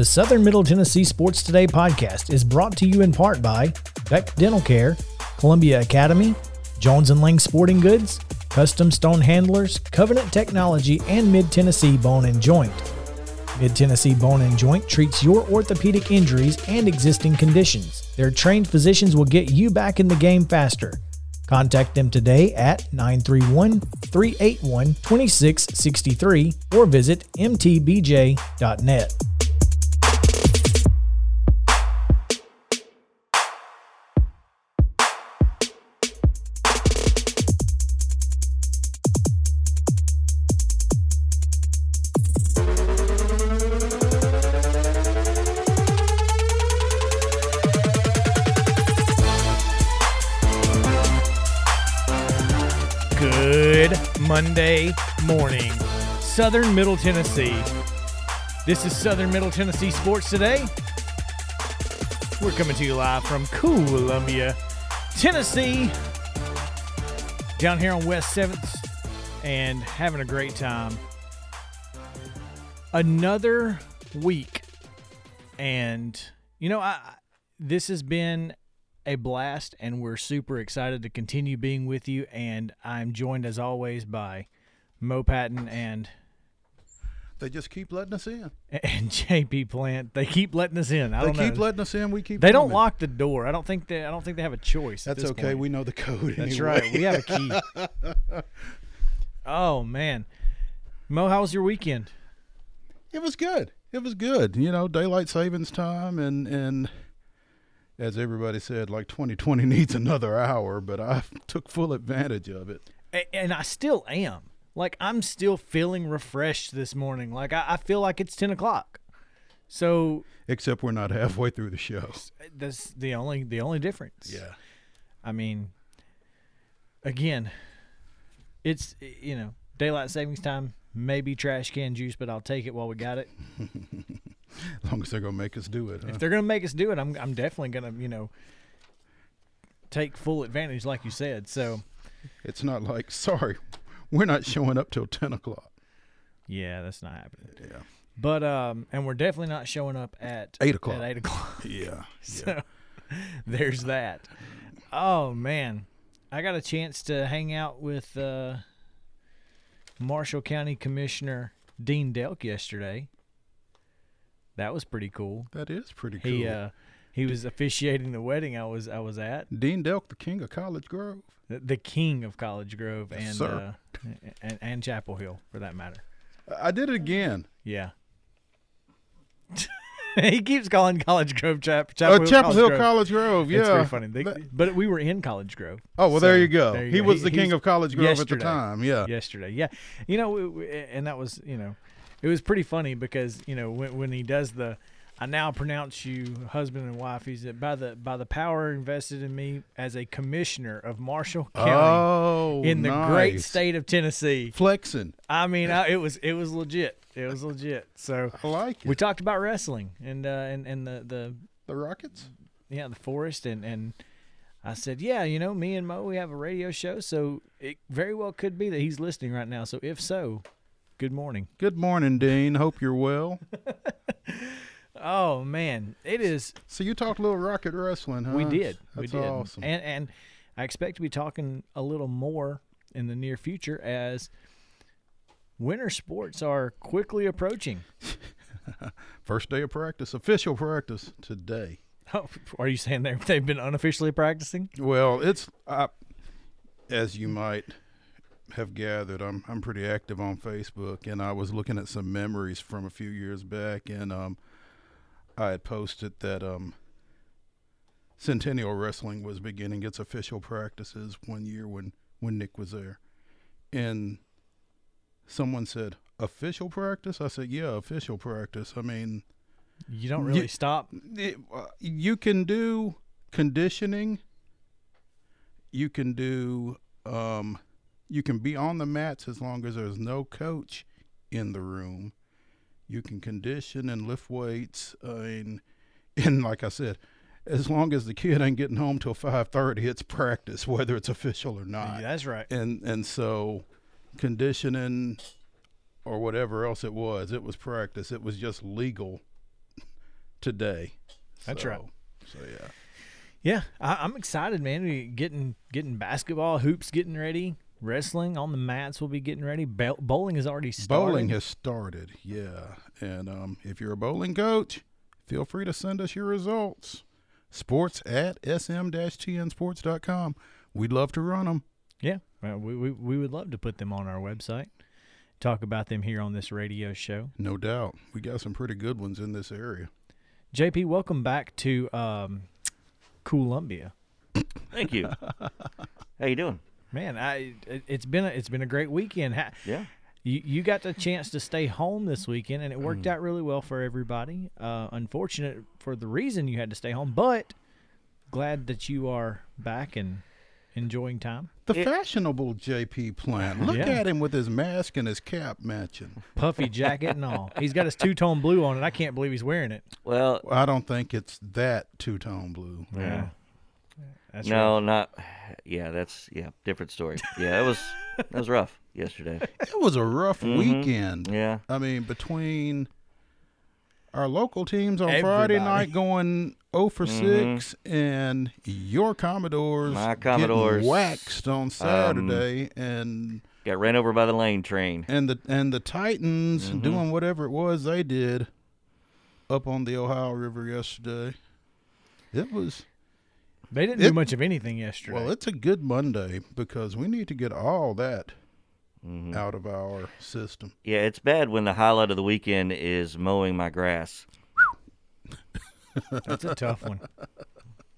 The Southern Middle Tennessee Sports Today podcast is brought to you in part by Beck Dental Care, Columbia Academy, Jones and Lang Sporting Goods, Custom Stone Handlers, Covenant Technology, and Mid Tennessee Bone and Joint. Mid Tennessee Bone and Joint treats your orthopedic injuries and existing conditions. Their trained physicians will get you back in the game faster. Contact them today at 931 381 2663 or visit mtbj.net. Monday morning, Southern Middle Tennessee. This is Southern Middle Tennessee Sports Today. We're coming to you live from Columbia, Tennessee, down here on West 7th, and having a great time. Another week, and you know, I this has been a blast, and we're super excited to continue being with you. And I'm joined as always by Mo Patton and They just keep letting us in. and JP Plant. They keep letting us in. I They don't keep know. letting us in. We keep. they don't lock the door. I don't think they. I don't think they have a choice. at That's okay. point. We know the code. That's anyway. right. We have a key. oh man, Mo, how was your weekend? It was good. It was good. You know, daylight savings time, and and as everybody said, like 2020 needs another hour, but I took full advantage of it. And I still am. Like I'm still feeling refreshed this morning. Like I, I feel like it's ten o'clock. So Except we're not halfway through the show. that's uh, the only the only difference. Yeah, I mean, again, it's you know daylight savings time. Maybe trash can juice, but I'll take it while we got it. as long as they're gonna make us do it. Huh? If they're gonna make us do it, I'm I'm definitely gonna you know take full advantage, like you said. So It's not like sorry, we're not showing up till 10 o'clock. yeah, that's not happening. Yeah. But um, and we're definitely not showing up at Eight o'clock. At eight o'clock. Yeah. So there's that. Oh man, I got a chance to hang out with uh, Marshall County Commissioner Dean Delk yesterday. That was pretty cool. That is pretty cool. He uh, he was officiating the wedding I was I was at. Dean Delk, the king of College Grove. The, the king of College Grove and uh, and and Chapel Hill for that matter. I did it again. Yeah. he keeps calling College Grove Chap- Chapel Oh, Hill Chapel College Hill Grove. College Grove. Yeah. It's pretty funny. They- That- but we were in College Grove. Oh well, So, there you go. there you he go. was He- the king of College Grove at the time. Yeah. yesterday. Yeah, you know, and that was you know, it was pretty funny because you know when when he does the, I now pronounce you husband and wife. He's by the by the power invested in me as a commissioner of Marshall County Oh, in the great state of Tennessee. flexing. I mean, I, it was it was legit. It was legit. So I like it. we talked about wrestling and uh, and and the the the Rockets. yeah the forest and and I said yeah you know me and Mo we have a radio show so it very well could be that he's listening right now so if so good morning Good morning, Dean. Hope you're well. oh man it is so you talked a little Rocket wrestling, huh? we did we That's did awesome. and and I expect to be talking a little more in the near future as winter sports are quickly approaching First day of practice, official practice today. oh, are you saying they they've been unofficially practicing Well, it's I, as you might have gathered. I'm I'm pretty active on Facebook, and I was looking at some memories from a few years back, and um, I had posted that um, Centennial Wrestling was beginning its official practices one year when when Nick was there, and someone said official practice. I said, yeah, official practice. I mean, you don't really You- stop it, uh, you can do conditioning. You can do. Um, you can be on the mats as long as there's no coach in the room. You can condition and lift weights. Uh, I mean, and like I said, as long as the kid ain't getting home till five thirty, it's practice, whether it's official or not. that's right And and so, conditioning or whatever else it was, it was practice. It was just legal today. That's So- right. So yeah. Yeah, I, I'm excited, man. We getting getting basketball hoops getting ready. Wrestling on the mats will be getting ready. Bo- bowling has already started. Bowling has started, yeah. And um, if you're a bowling coach, feel free to send us your results. Sports at sm-tnsports.com. We'd love to run them. Yeah, well, we, we we would love to put them on our website. Talk about them here on this radio show. No doubt. We got some pretty good ones in this area. JP, welcome back to um, Columbia. Thank you. How you doing? Man, I it, it's been a, it's been a great weekend. Ha, Yeah. you you got the chance to stay home this weekend, and it worked Mm. out really well for everybody. Uh, unfortunate for the reason you had to stay home, but glad that you are back and enjoying time. The It- fashionable JP Plant. Look Yeah. at him with his mask and his cap matching. Puffy jacket and all. He's got his two tone blue on it. I can't believe he's wearing it. Well, I don't think it's that two tone blue. yeah. That's no, right. not. Yeah, that's yeah, different story. Yeah, it was that was rough yesterday. It was a rough Mhm. weekend. Yeah. I mean, between our local teams on Friday night going 0 for Mhm. 6 and your Commodores, My Commodores, waxed on Saturday and Got ran over by the lane train. and the and the Titans Mhm. doing whatever it was they did up on the Ohio River yesterday. It was They didn't It- do much of anything yesterday. well, it's a good Monday because we need to get all that Mhm. out of our system. Yeah, it's bad when the highlight of the weekend is mowing my grass. That's a tough one.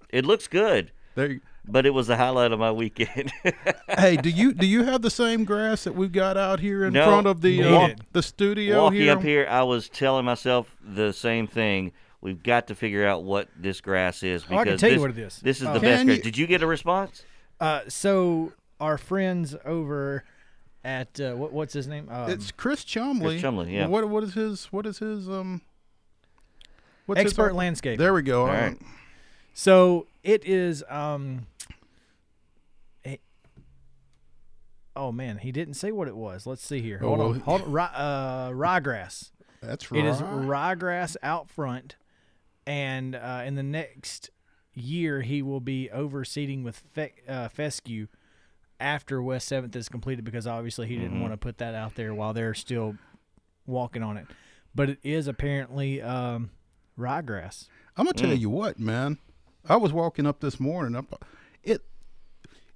It looks good, There, but it was the highlight of my weekend. hey, do you do you have the same grass that we've got out here in No, front of the uh, the studio Walking here? up here, I was telling myself the same thing. We've got to figure out what this grass is Oh, because I can tell you this, what it is. this is Oh. the best grass. you- Did you get a response? Uh, so our friends over at uh, what, what's his name? Um, It's Chris Chumley. Chumley, yeah. What what is his what is his um what's expert ar- landscape. There we go. All Uh, right. So it is. Um, it- oh man, he didn't say what it was. Let's see here. Oh, Hold well, on. Hold on. Rye, uh, ryegrass. That's right. It is ryegrass out front, and uh, in the next year he will be overseeding with fe- uh, fescue after West Seventh is completed because obviously he didn't Mhm. want to put that out there while they're still walking on it. But it is apparently um, ryegrass. I'm gonna tell Mm. you what, man. I was walking up this morning. Up, it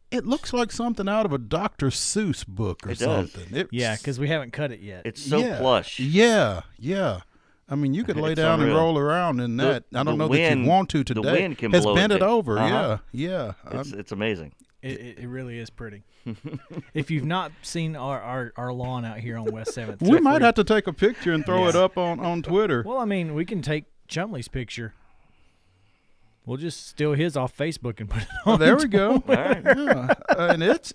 it looks like something out of a Dr. Seuss book or It does. something. It, Yeah, because we haven't cut it yet. It's so yeah, plush. Yeah, yeah. I mean, you could lay It's down and roll around in The- that. I don't the know that wind- you want to today. the today. wind can Has blow bent it it over. Uh-huh. Yeah, yeah. It's, it's amazing. It, it, it really is pretty. if you've not seen our, our, our lawn out here on West Seventh, we might have to take a picture and throw it up on on Twitter. Well, I mean, we can take Chumley's picture. We'll just steal his off Facebook and put it on. Oh, there we go. All right. yeah, and it's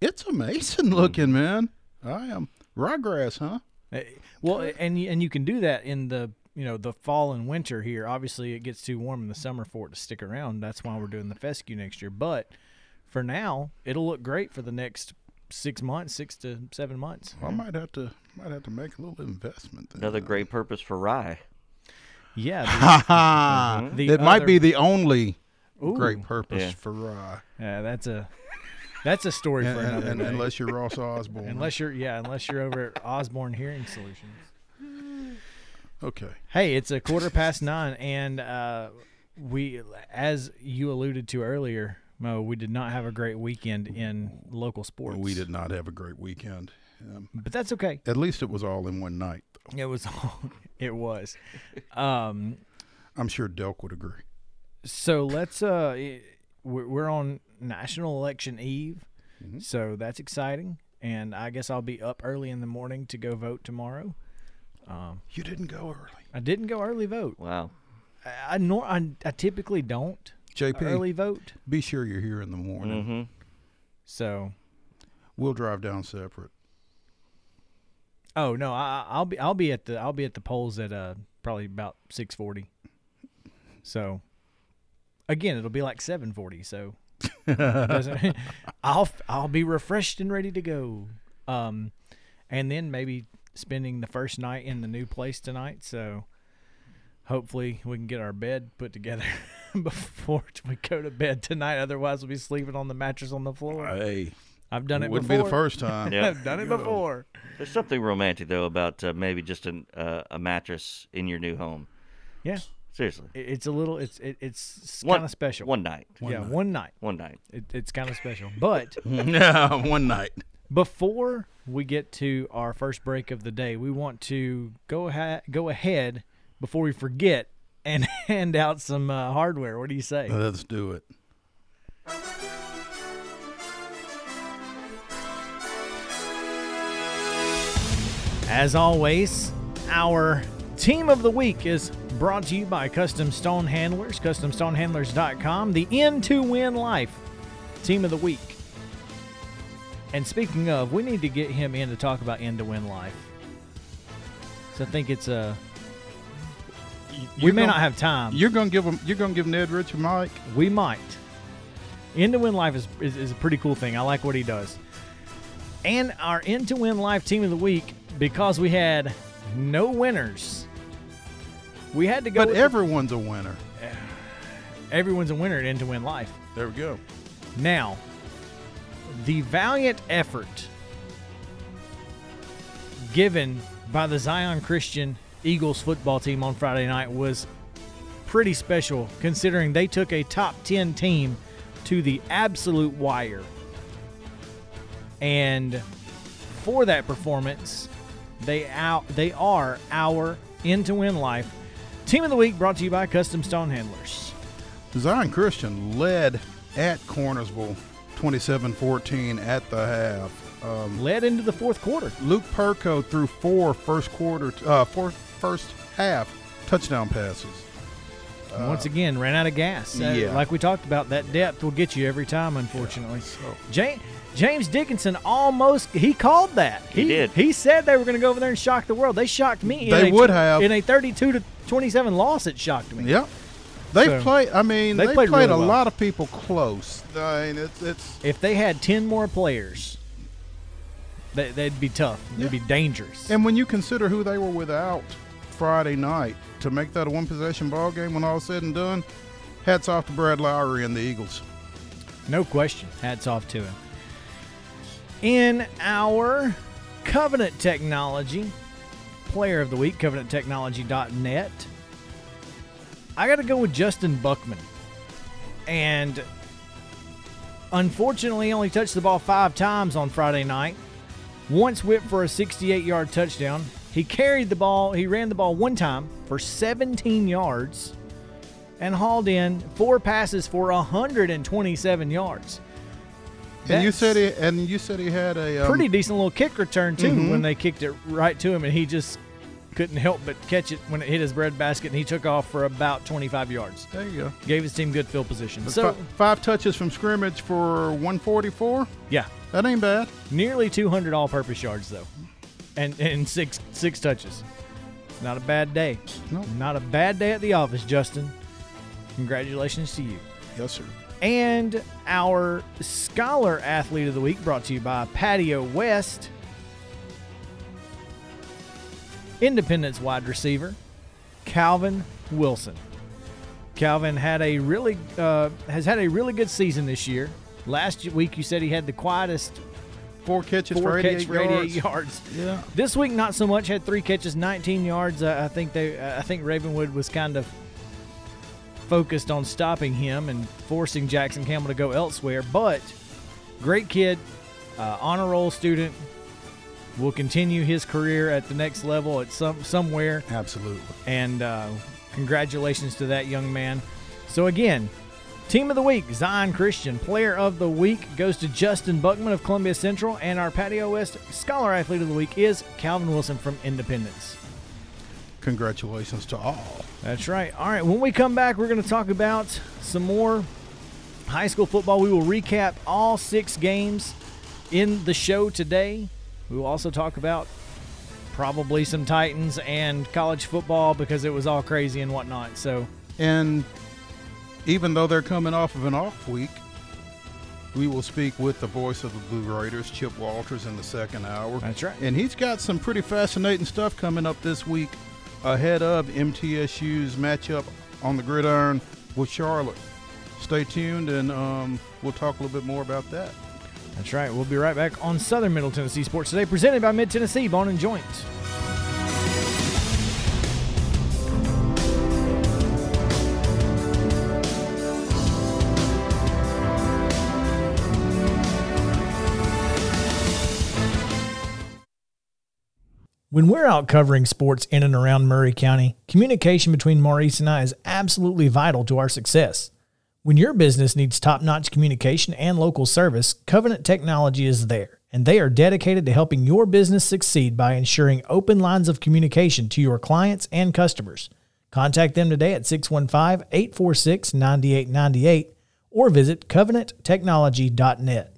it's amazing looking, man. I am ryegrass, huh? Uh, Well, and you- and you can do that in the you know the fall and winter here. Obviously, it gets too warm in the summer for it to stick around. That's why we're doing the fescue next year. But for now, it'll look great for the next six months, six to seven months. I might have to might have to make a little investment. Then. Another great purpose for rye. Yeah. Ha ha! The That might be the only Ooh, great purpose Yeah. for rye, Yeah, that's a that's a story for another and- day. unless you're Ross Osborne. Unless you're yeah, unless you're over at Osborne Hearing Solutions. okay, Hey, it's a quarter past nine, and uh, we, as you alluded to earlier, Mo, we did not have a great weekend in local sports. we did not have a great weekend. Um, but that's okay. at least it was all in one night. It was, all. it was. Um, I'm sure Delk would agree. so let's uh, we're on National Election Eve, Mhm. so that's exciting, and I guess I'll be up early in the morning to go vote tomorrow. Um, You didn't go early, I didn't go early vote. Wow. I I, nor, I, I typically don't JP. early vote. Be sure you're here in the morning. hmm So, We'll drive down separate. oh no, I, I- I'll be I'll be at the I'll be at the polls at uh probably about six forty. So, again, it'll be like seven forty. So, doesn't I'll I'll be refreshed and ready to go. Um, and then maybe spending the first night in the new place tonight. So, hopefully we can get our bed put together before we go to bed tonight. Otherwise, we'll be sleeping on the mattress on the floor. Hey, I've done it wouldn't before. be the first time. Yeah. I've done it Go. before. There's something romantic though about uh, maybe just an, uh, a mattress in your new home. Yeah, Seriously, it's a little. It's it, it's One- kind of special. one night, One yeah, night. one night. one night. It, it's kind of special. But yeah, one night. before we get to our first break of the day, we want to go ha- go ahead before we forget and hand out some uh, hardware. What do you say? Let's do it. As always, our team of the week is brought to you by Custom Stone Handlers, customstonehandlers.com, the end to Win Life team of the week. And speaking of, we need to get him in to talk about end to Win Life. So I think it's a. we You're may gonna- not have time. You're gonna give him. You're gonna give Ned Rich a mic. We might. End to win life is, is, is a pretty cool thing. I like what he does. And our end to win life team of the week, because we had no winners, we had to go. But everyone's a winner. everyone's a winner at end to win life. There we go. Now, the valiant effort given by the Zion Christian Eagles football team on Friday night was pretty special considering they took a top 10 team to the absolute wire. And for that performance, they out they are our in to win life team of the week brought to you by Custom Stone Handlers. Zion Christian led at Cornersville 27-14 at the half. Um, Led into the fourth quarter. Luke Perko threw four first quarter, uh, four first half touchdown passes. Once again, ran out of gas. Uh, yeah. like we talked about, that depth will get you every time, unfortunately. So James, James Dickinson almost he called that. He did. He said they were going to go over there and shock the world. They shocked me. in They a- would have. in a thirty-two to twenty-seven loss. It shocked me. Yep. they So, played. I mean, they they, played played, really a well. lot of people close. I mean, it's it's If they had ten more players, they, they'd be tough. They'd Yeah. be dangerous. and when you consider who they were without Friday night to make that a one possession ball game when all's said and done, hats off to Brad Lowry and the Eagles. No question. Hats off to him. In our Covenant Technology Player of the Week, CovenantTechnology.net, I got to go with Justin Buckman. And unfortunately, only touched the ball five times on Friday night. Once whipped for a 68 yard touchdown. He carried the ball, he ran the ball one time for 17 yards and hauled in four passes for 127 yards. And you said he and you said he had a um, pretty decent little kick return too Mhm. when they kicked it right to him and he just couldn't help but catch it when it hit his bread basket and he took off for about 25 yards. There you go. Gave his team good field position. So five touches from scrimmage for 144. yeah, That ain't bad. nearly 200 all-purpose yards though, and and six six touches. Not a bad day. No. Not a bad day at the office, Justin. Congratulations to you. Yes, sir. And our Scholar Athlete of the Week brought to you by Patio West. Independence wide receiver, Calvin Wilson. Calvin had a really uh, has had a really good season this year. Last week you said he had the quietest Four catches four for 88 catches for 88 yards. yards. Yeah. This week, not so much. Had three catches, 19 yards. Uh, I think they, uh, I think Ravenwood was kind of focused on stopping him and forcing Jackson Campbell to go elsewhere. But great kid, uh, honor roll student, will continue his career at the next level at some somewhere. Absolutely. And uh, congratulations to that young man. So again, Team of the Week, Zion Christian. Player of the Week goes to Justin Buckman of Columbia Central. And our Patio West Scholar Athlete of the Week is Calvin Wilson from Independence. Congratulations to all. That's right. All right, when we come back, we're going to talk about some more high school football. We will recap all six games in the show today. We will also talk about probably some Titans and college football because it was all crazy and whatnot. So, And even though they're coming off of an off week, we will speak with the voice of the Blue Raiders, Chip Walters, in the second hour. That's right. And he's got some pretty fascinating stuff coming up this week ahead of MTSU's matchup on the gridiron with Charlotte. Stay tuned, and um, we'll talk a little bit more about that. That's right. We'll be right back on Southern Middle Tennessee Sports Today, presented by Mid Tennessee Bone and Joint. When we're out covering sports in and around Maury County, communication between Maurice and I is absolutely vital to our success. When your business needs top notch communication and local service, Covenant Technology is there, and they are dedicated to helping your business succeed by ensuring open lines of communication to your clients and customers. Contact them today at 615 846 9898 or visit covenanttechnology.net.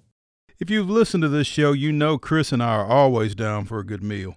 If you've listened to this show, you know Chris and I are always down for a good meal.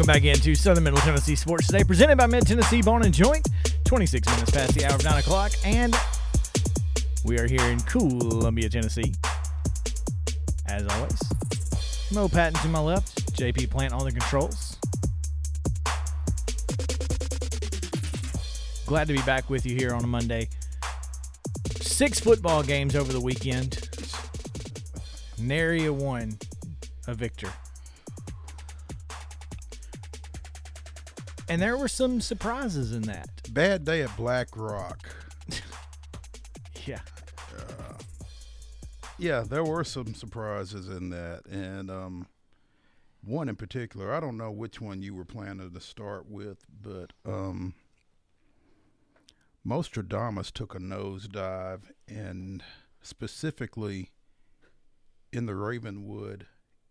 Welcome back into Southern Middle Tennessee Sports Today, presented by Mid Tennessee Bone and Joint. 26 minutes past the hour of 9 o'clock, and we are here in Columbia, Tennessee. As always, Mo Patton to my left, JP Plant on the controls. Glad to be back with you here on a Monday. Six football games over the weekend. Nary a one a victor. And there were some surprises in that. Bad day at Black Rock. Yeah. Yeah, there were some surprises in that, and um, one in particular. I don't know which one you were planning to start with, but um, Mostradamus took a nosedive, and specifically in the Ravenwood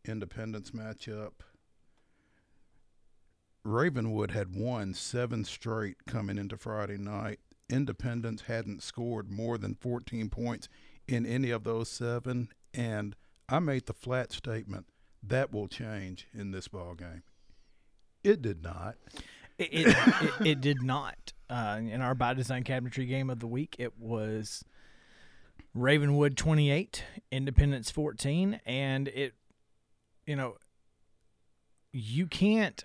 Independence matchup. Ravenwood had won seven straight coming into Friday night. Independence hadn't scored more than 14 points in any of those seven, and I made the flat statement that will change in this ball game. It did not. It it, it, it did not. Uh, in our by design cabinetry game of the week, it was Ravenwood twenty eight, Independence fourteen, and it, you know, you can't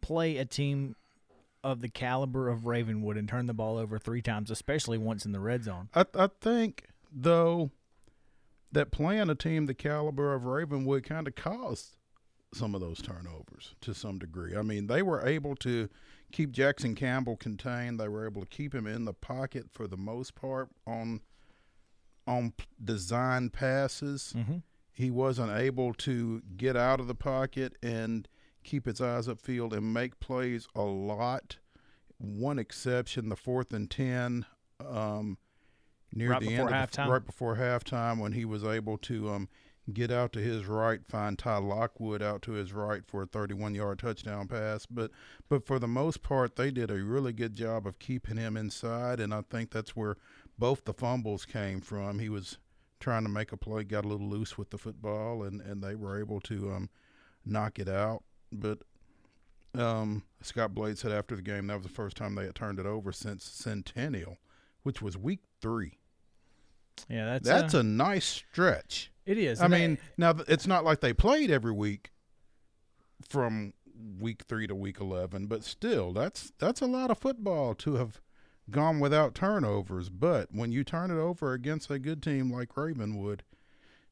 play a team of the caliber of Ravenwood and turn the ball over three times, especially once in the red zone. I, I think though that playing a team the caliber of Ravenwood kind of caused some of those turnovers to some degree. I mean, they were able to keep Jackson Campbell contained. They were able to keep him in the pocket for the most part on on design passes. Mhm. He wasn't able to get out of the pocket and keep his eyes upfield and make plays a lot. One exception, the fourth and ten, um, near Right the end of the, right before halftime, when he was able to um, get out to his right, find Ty Lockwood out to his right for a 31-yard touchdown pass. But but for the most part, they did a really good job of keeping him inside, and I think that's where both the fumbles came from. He was trying to make a play, got a little loose with the football, and, and they were able to um, knock it out. But um, Scott Blade said after the game that was the first time they had turned it over since Centennial, which was week three. Yeah, that's That's uh, a nice stretch. it is. I mean, that- now it's not like they played every week from week three to week eleven, but still, that's that's a lot of football to have gone without turnovers. But when you turn it over against a good team like Ravenwood,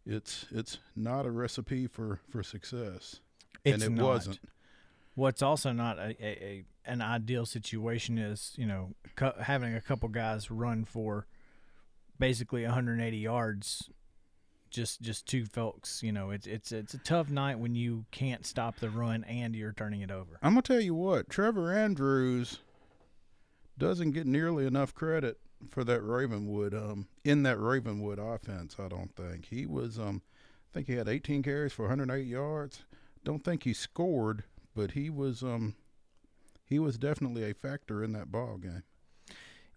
it's it's not a recipe for for success, it's and it not. wasn't. What's also not a, a, a an ideal situation is you know cu- having a couple guys run for basically 180 yards. Just just two folks, you know, it's it's it's a tough night when you can't stop the run and you're turning it over. I'm gonna tell you what, Trevor Andrews doesn't get nearly enough credit for that Ravenwood um in that Ravenwood offense. I don't think he was um I think he had 18 carries for 108 yards. Don't think he scored, but he was um he was definitely a factor in that ball game.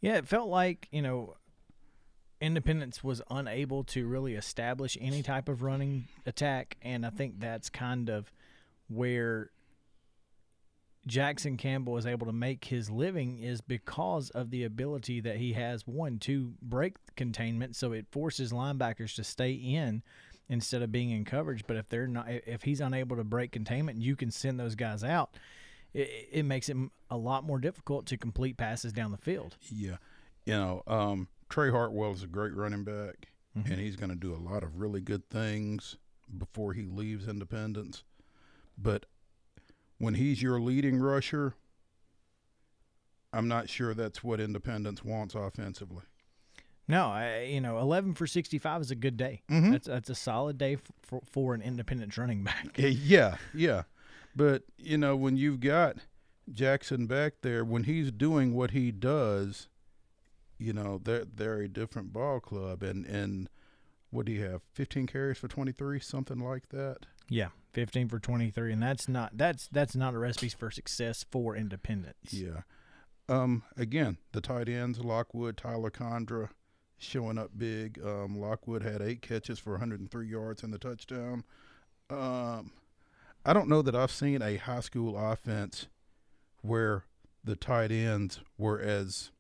Yeah, it felt like, you know, Independence was unable to really establish any type of running attack, and I think that's kind of where Jackson Campbell is able to make his living is because of the ability that he has one to break containment, so it forces linebackers to stay in instead of being in coverage. But if they're not, if he's unable to break containment, you can send those guys out. It, it makes it a lot more difficult to complete passes down the field. Yeah, you know, um, Trey Hartwell is a great running back, Mhm. and he's going to do a lot of really good things before he leaves Independence. But when he's your leading rusher, I'm not sure that's what Independence wants offensively. No, I, you know, eleven for sixty-five is a good day. Mhm. That's that's a solid day for, for, an independent running back. Yeah, yeah. But, you know, when you've got Jackson back there, when he's doing what he does, you know, they're, they're a different ball club. And, and what do you have? 15 carries for 23, something like that? Yeah, fifteen for twenty-three, and that's not that's that's not a recipe for success for independence. Yeah. Um, again, the tight ends, Lockwood, Tyler Condra, showing up big. Um, Lockwood had eight catches for 103 yards and the touchdown. Um, I don't know that I've seen a high school offense where the tight ends were as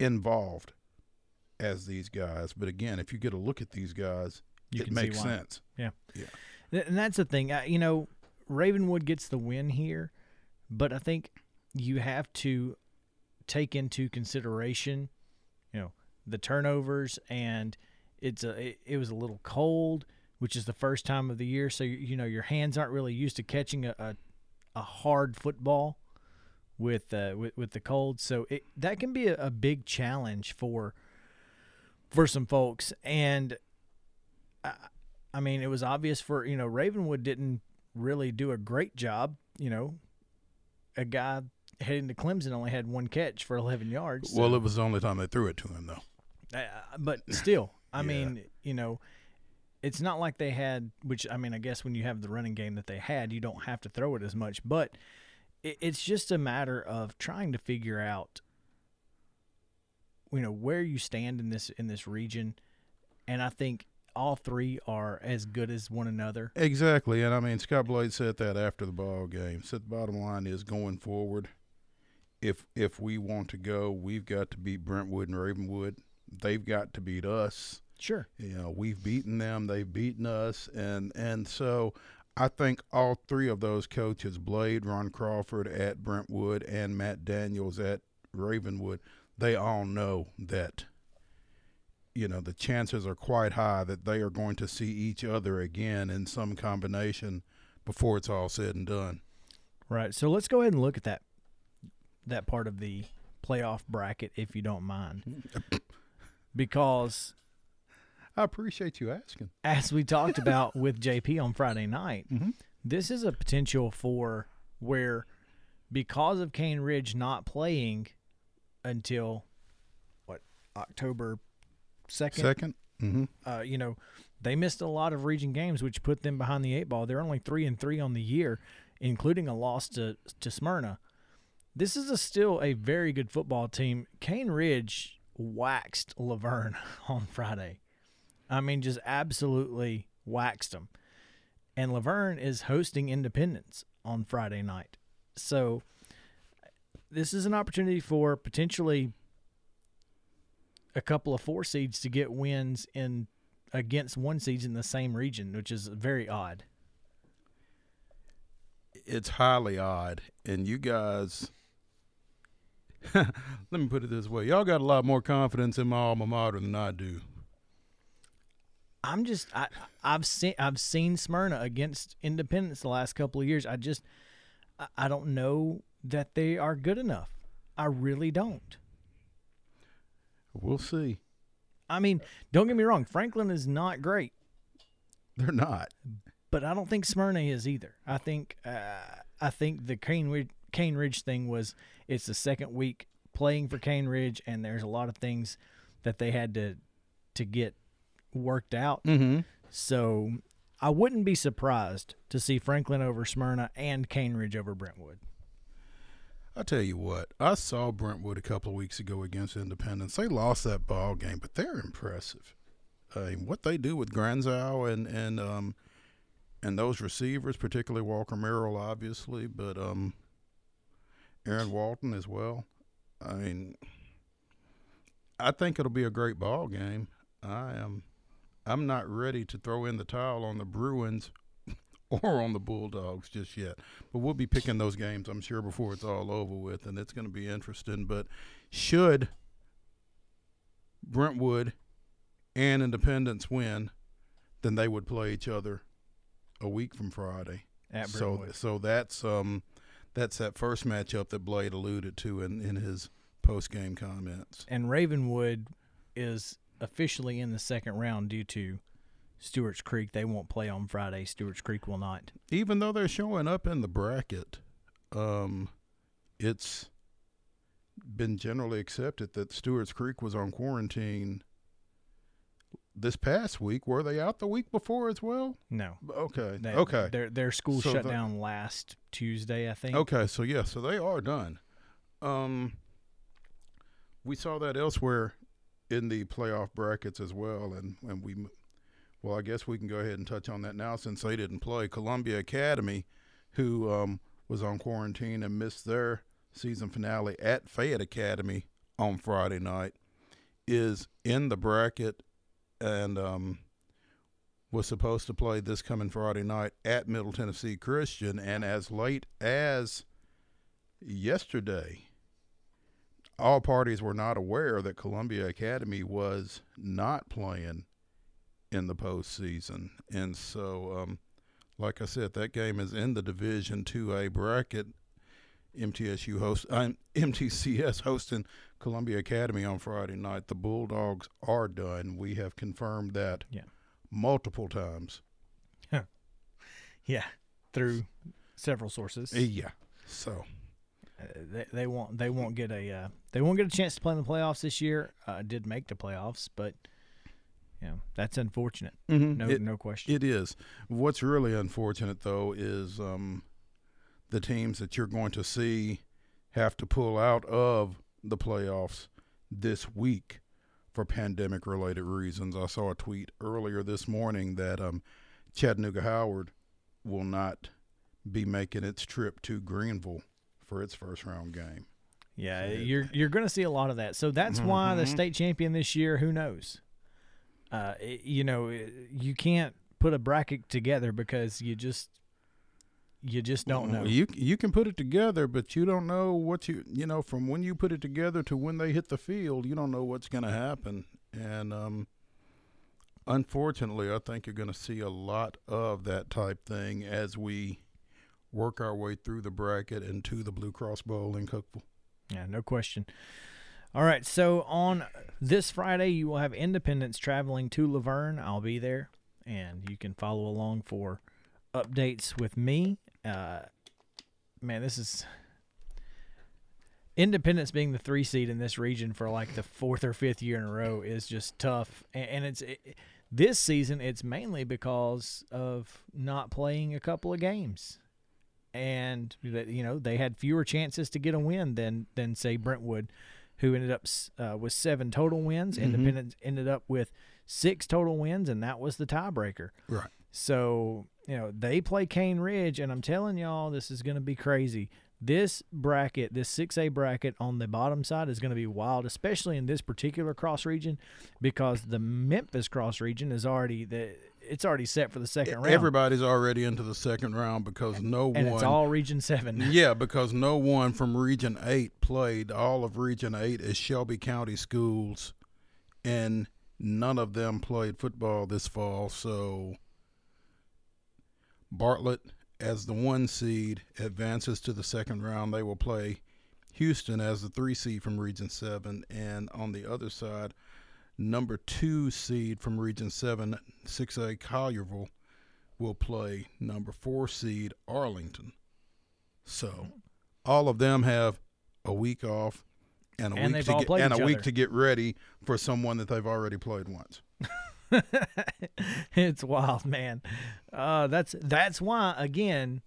involved as these guys. But again, if you get a look at these guys, You it makes sense. Yeah. And that's the thing. Uh, you know, Ravenwood gets the win here, but I think you have to take into consideration, you know, the turnovers and it's a it, it was a little cold, which is the first time of the year, so you, you know your hands aren't really used to catching a a, a hard football with uh with, with the cold, so it that can be a, a big challenge for for some folks and. I, I mean, it was obvious for you know Ravenwood didn't really do a great job. You know, a guy heading to Clemson only had one catch for 11 yards. Well, it was the only time they threw it to him, though. uh, but still, I Yeah. mean, you know, it's not like they had. Which I mean, I guess when you have the running game that they had, you don't have to throw it as much. But it, it's just a matter of trying to figure out, you know, where you stand in this in this region, and I think all three are as good as one another. Exactly, and I mean Scott Blade said that after the ball game. Said the bottom line is going forward. If if we want to go, we've got to beat Brentwood and Ravenwood. They've got to beat us. Sure. You know, we've beaten them, they've beaten us, and and so I think all three of those coaches, Blade, Ron Crawford at Brentwood, and Matt Daniels at Ravenwood, they all know that you know the chances are quite high that they are going to see each other again in some combination before it's all said and done. Right. So let's go ahead and look at that that part of the playoff bracket if you don't mind. Because I appreciate you asking. as we talked about with JP on Friday night, Mhm. this is a potential for where because of Cane Ridge not playing until what October 2nd, Second, mm-hmm. uh, you know, they missed a lot of region games, which put them behind the eight ball. They're only three and three on the year, including a loss to to Smyrna. This is a still a very good football team. Cane Ridge waxed La Vergne on Friday. I mean, just absolutely waxed them. And La Vergne is hosting Independence on Friday night. So this is an opportunity for potentially a couple of four seeds to get wins in against one seeds in the same region, which is very odd. it's highly odd. And you guys, let me put it this way: y'all got a lot more confidence in my alma mater than I do. I'm just I I've seen I've seen Smyrna against Independence the last couple of years. I just I, I don't know that they are good enough. I really don't. We'll see. I mean, don't get me wrong, Franklin is not great, They're not. but I don't think Smyrna is either. I think uh, I think the Ridge, Cane Ridge thing was it's the second week playing for Cane Ridge, and there's a lot of things that they had to to get worked out. Mm-hmm. So I wouldn't be surprised to see Franklin over Smyrna and Cane Ridge over Brentwood. I tell you what, I saw Brentwood a couple of weeks ago against Independence. They lost that ball game, but they're impressive. Uh, what they do with Granzow and and um and those receivers, particularly Walker Merrill, obviously, but um Aaron Walton as well. I mean, I think it'll be a great ball game. I am. I'm not ready to throw in the towel on the Bruins or on the Bulldogs just yet. But we'll be picking those games, I'm sure, before it's all over with, and it's going to be interesting. But should Brentwood and Independence win, then they would play each other a week from Friday. At so, so that's um, that's that first matchup that Blade alluded to in, in his post game comments. and Ravenwood is officially in the second round due to Stewart's Creek. They won't play on Friday. Stewart's Creek will not. even though they're showing up in the bracket, um, it's been generally accepted that Stewart's Creek was on quarantine this past week. Were they out the week before as well? No. Okay. They, okay. Their their school So shut the- down last Tuesday, I think. Okay. So yeah. So they are done. Um, we saw that elsewhere in the playoff brackets as well, and and we, well, I guess we can go ahead and touch on that now since they didn't play. Columbia Academy, who um, was on quarantine and missed their season finale at Fayette Academy on Friday night, is in the bracket and um, was supposed to play this coming Friday night at Middle Tennessee Christian, and as late as yesterday, all parties were not aware that Columbia Academy was not playing in the postseason, and so, um, like I said, that game is in the Division Two A bracket. MTSU host, uh, MTCS hosting Columbia Academy on Friday night. The Bulldogs are done. We have confirmed that Yeah. multiple times. Yeah. Through several sources. Yeah. So Uh, they, they won't they won't get a uh, they won't get a chance to play in the playoffs this year. Uh, did make the playoffs, but you know, that's unfortunate. No it, no question. it is. What's really unfortunate though is um, the teams that you're going to see have to pull out of the playoffs this week for pandemic related reasons. I saw a tweet earlier this morning that um, Chattanooga Howard will not be making its trip to Greeneville for its first round game. Yeah, So it- you're you're going to see a lot of that. So that's why the Mhm. state champion this year. Who knows? Uh, it- you know, it- you can't put a bracket together because you just you just don't know. You you can put it together, but you don't know what you you know from when you put it together to when they hit the field. You don't know what's going to happen, and um, unfortunately, I think you're going to see a lot of that type thing as we work our way through the bracket and to the Blue Cross Bowl in Cookeville. Yeah, no question. All right, so on this Friday, you will have Independence traveling to La Vergne. I'll be there, and you can follow along for updates with me. Uh, man, this is Independence being the three seed in this region for like the fourth or fifth year in a row is just tough, and, and it's it, this season. It's mainly because of not playing a couple of games and you know they had fewer chances to get a win than than say Brentwood, who ended up uh, with seven total wins. Independence ended up with six total wins, and that was the tiebreaker. Right. So you know they play Cane Ridge, and I'm telling y'all, this is going to be crazy. This bracket, this 6A bracket on the bottom side is going to be wild, especially in this particular cross region, because the Memphis cross region is already the it's already set for the second round, Everybody's already into the second round because no and one it's all Region Seven. Yeah, because no one from Region 8 played. All of Region 8 is Shelby County schools, and none of them played football this fall. So Bartlett, as the one seed, advances to the second round. They will play Houston as the three seed from Region 7. And on the other side, number two seed from Region 7, 6A Collierville, will play number four seed Arlington. So all of them have a week off and a And week to get, and a week to get ready for someone that they've already played once. it's wild, man. Uh, that's that's why again.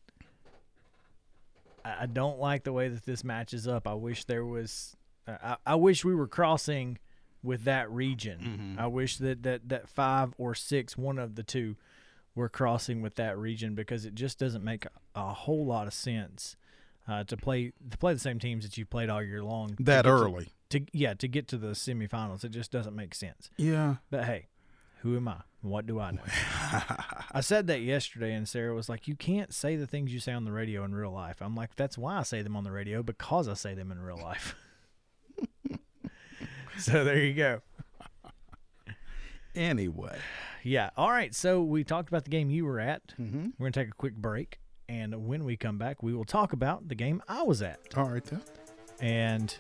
I I don't like the way that this matches up. I wish there was. uh, I, I wish we were crossing with that region. I wish that, that that five or six, one of the two, were crossing with that region because it just doesn't make a, a whole lot of sense uh, to play to play the same teams that you played all year long That to- early. to yeah to get to the semifinals. It just doesn't make sense. Yeah. But hey, who am I? What do I know? I said that yesterday, and Sarah was like, "You can't say the things you say on the radio in real life." I'm like, "That's why I say them on the radio because I say them in real life." so there you go. Anyway. Yeah. All right. So we talked about the game you were at. Mm-hmm. We're gonna take a quick break, and when we come back, we will talk about the game I was at All right then. and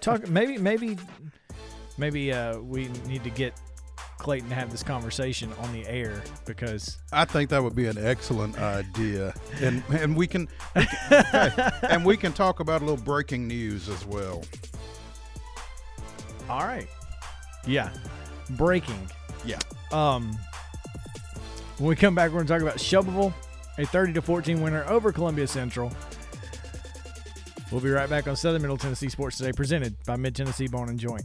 talk. maybe, maybe, maybe uh, we need to get Clayton to have this conversation on the air because I think that would be an excellent idea, and and we can, we can- and we can talk about a little breaking news as well. All right. Yeah. Breaking. Yeah. Um when we come back we're going to talk about Shelbyville, a 30 to 14 winner over Columbia Central. We'll be right back on Southern Middle Tennessee Sports Today presented by Mid Tennessee Bone and Joint.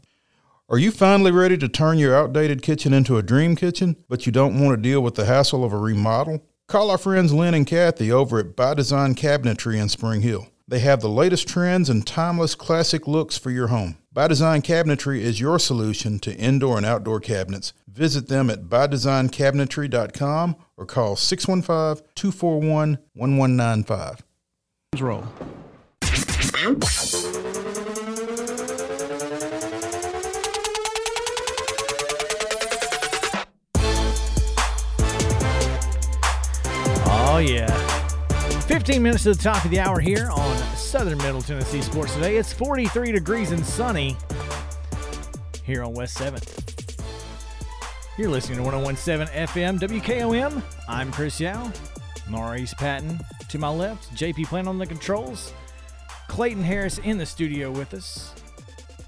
Are you finally ready to turn your outdated kitchen into a dream kitchen, but you don't want to deal with the hassle of a remodel? Call our friends Lynn and Kathy over at By Design Cabinetry in Spring Hill. They have the latest trends and timeless classic looks for your home. By Design Cabinetry is your solution to indoor and outdoor cabinets. Visit them at bydesignCabinetry.com or call 615 241 1195. Roll. Yeah. 15 minutes to the top of the hour here on Southern Middle Tennessee Sports Today. It's 43 degrees and sunny here on West 7th. You're listening to 1017 FM WKOM. I'm Chris Yao. Maurice Patton to my left. JP Plant on the controls. Clayton Harris in the studio with us.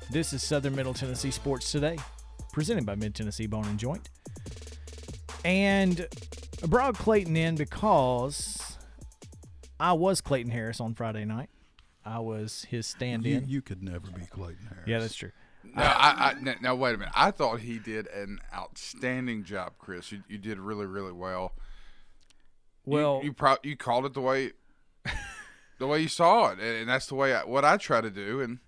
This is Southern Middle Tennessee Sports Today, presented by Mid Tennessee Bone and Joint. And I brought Clayton in because I was Clayton Harris on Friday night. I was his stand in. you could never be Clayton Harris. Yeah, that's true. No, I, I, now, now wait a minute. I thought he did an outstanding job, Chris. You, you did really, really well. You- Well, you pro- you called it the way the way you saw it, and, and that's the way I, what I try to do. And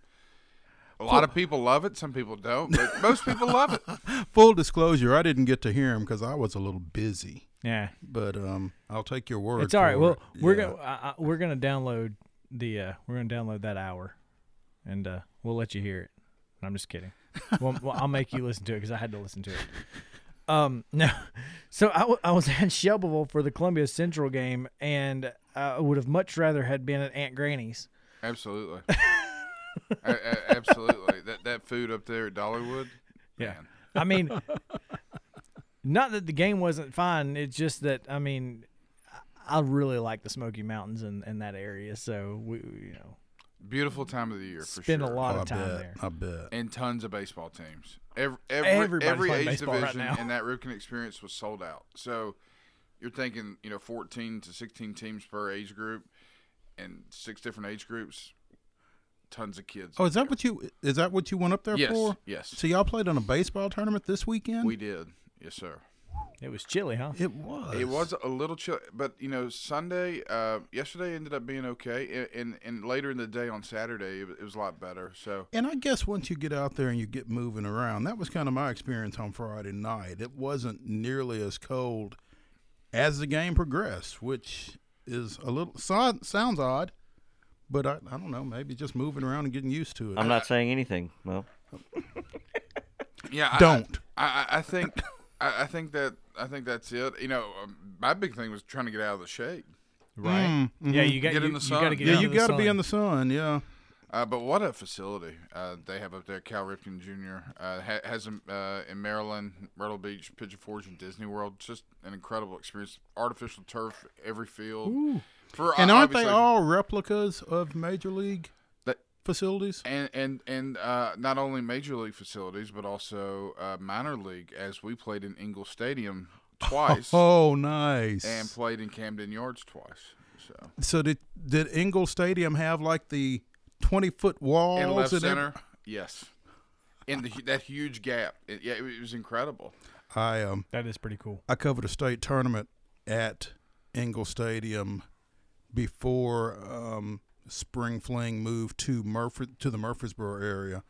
a lot of people love it, some people don't, but most people love it. Full disclosure, I didn't get to hear him because I was a little busy. Yeah, But um, I'll take your word. it's all right. for Well, it. we're Yeah. gonna I, I, we're gonna download the uh, we're gonna download that hour, and uh, we'll let you hear it. I'm just kidding. well, well, I'll make you listen to it because I had to listen to it. Um, no, so I, w- I was at Shelbyville for the Columbia Central game, and I would have much rather had been at Aunt Granny's. Absolutely, A- a- absolutely. That that food up there at Dollywood. Yeah. man. I mean, not that the game wasn't fine. It's just that I mean, I I really like the Smoky Mountains and, and that area, so we we, you know beautiful time of the year for spend sure. a lot oh, I of time bet. there. I bet. and tons of baseball teams. Every every, Everybody's every playing age baseball right division now. in that Ripken experience was sold out. So you're thinking, you know, 14 to 16 teams per age group, and six different age groups. Tons of kids. Oh, is that what you is that what you went up there yes, for? yes, So y'all played on a baseball tournament this weekend? we did. Yes, sir. It was chilly, huh? it was. It was a little chilly, but you know, Sunday, uh, yesterday ended up being okay, and, and and later in the day on Saturday, it, was- a lot better. So And I guess once you get out there and you get moving around, that was kind of my experience on Friday night. It wasn't nearly as cold as the game progressed, which is a little so, sounds odd, but I, I don't know, maybe just moving around and getting used to it. I'm not saying anything. Well, Yeah, Don't. I, I, I think I, I think that I think that's it. You know, um, my big thing was trying to get out of the shade. Right. Yeah, you got Get you, in the sun. gotta get yeah, you got to be in the sun. Yeah. Uh, but what a facility uh, they have up there. Cal Ripken Jr. Uh, ha- has them uh, in Maryland, Myrtle Beach, Pigeon Forge, and Disney World. Just an incredible experience. Artificial turf every field. For And uh, aren't they all replicas of major league That- facilities? and and and uh, not only major league facilities, but also uh, minor league. As we played in Engel Stadium twice Oh, nice. and played in Camden Yards twice. So so did did Engel Stadium have like the twenty foot walls in left and every- yes, in the, that huge gap. It, yeah, it was incredible. I um That is pretty cool. I covered a state tournament at Engel Stadium before um, Spring Fling moved to Murfre- to the Murfreesboro area,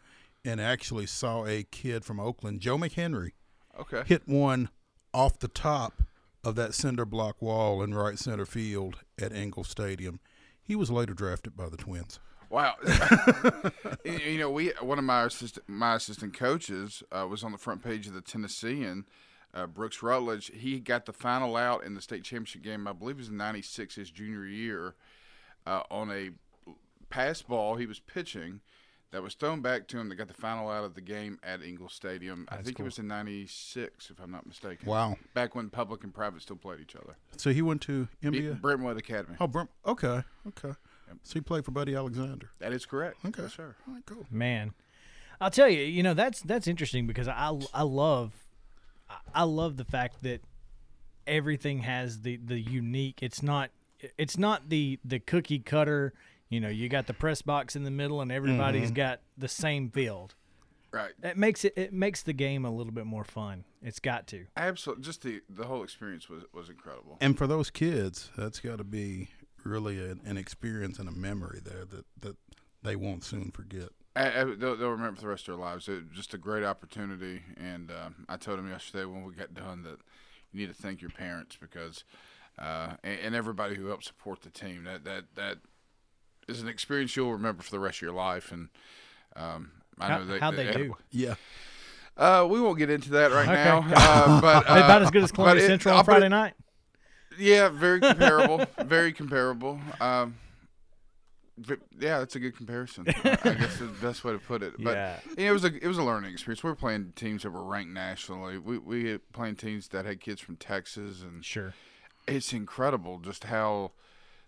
and actually saw a kid from Oakland, Joe McHenry, Okay. hit one off the top of that cinder block wall in right center field at Engel Stadium. He was later drafted by the Twins. Wow. you know, we one of my assistant my assistant coaches uh, was on the front page of the Tennessean. Uh, Brooks Rutledge, he got the final out in the state championship game. I believe it was in '96, his junior year, uh, on a pass ball he was pitching that was thrown back to him. That got the final out of the game at Engel Stadium. I think it was in '96, if I'm not mistaken. Wow. Back when public and private still played each other. So he went to MBA. Brentwood Academy. Oh, Brum- okay, okay. So he played for Buddy Alexander. That is correct. Okay, Yes, sir. All right, cool. Man, I'll tell you, you know that's that's interesting because I I love I- I love the fact that everything has the the unique. It's not it's not the the cookie cutter. You know, you got the press box in the middle, and everybody's got the same field. Right. That makes it it makes the game a little bit more fun. It's got to. Absolutely. Just the the whole experience was was incredible. And for those kids, that's got to be really an, an experience and a memory there that, that they won't soon forget. I, I, they'll, they'll remember for the rest of their lives. It was just a great opportunity, and uh, I told them yesterday when we got done that you need to thank your parents because uh, and, and everybody who helped support the team. That that that is an experience you'll remember for the rest of your life. And um, I How, know they, how'd they do? Yeah. Uh, we won't get into that right Okay. now. Uh, but uh, About as good as but Columbia it- Central I'll on Friday it- night. Yeah, very comparable. very comparable. Um, yeah, that's a good comparison. I guess is the best way to put it. But Yeah. yeah, it was a it was a learning experience. We were playing teams that were ranked nationally. We we had playing teams that had kids from Texas, and Sure. it's incredible just how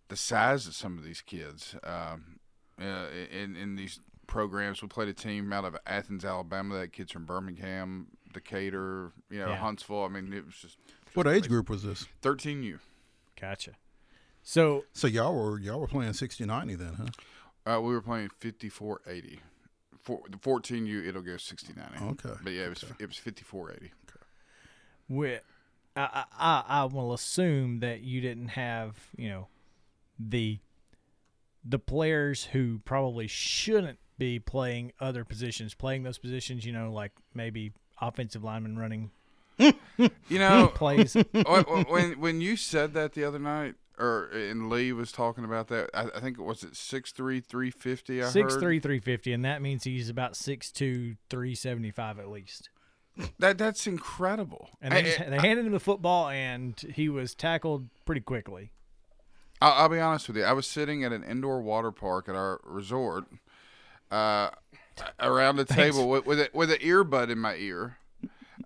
the size of some of these kids um, uh, in in these programs. We played a team out of Athens, Alabama. That kids from Birmingham, Decatur, you know, Yeah. Huntsville. I mean, it was just, just What age amazing. group was this? Thirteen U. Gotcha. So So y'all were y'all were playing 60-90 then, huh? Uh, we were playing fifty four eighty. For the fourteen U, it'll go sixty nine. Okay. But yeah, it was it was fifty four eighty. we I, I I will assume that you didn't have you know the the players who probably shouldn't be playing other positions playing those positions you know like maybe offensive lineman running You know, plays when, when you said that the other night, or and Lee was talking about that, I, I think it was it six three three fifty. I six heard three three fifty and that means he's about six two three seventy five at least that that's incredible. and they, I, just, they handed him the football and he was tackled pretty quickly I'll, I'll be honest with you. I was sitting at an indoor water park at our resort, uh, around a table with with, a, with an earbud in my ear,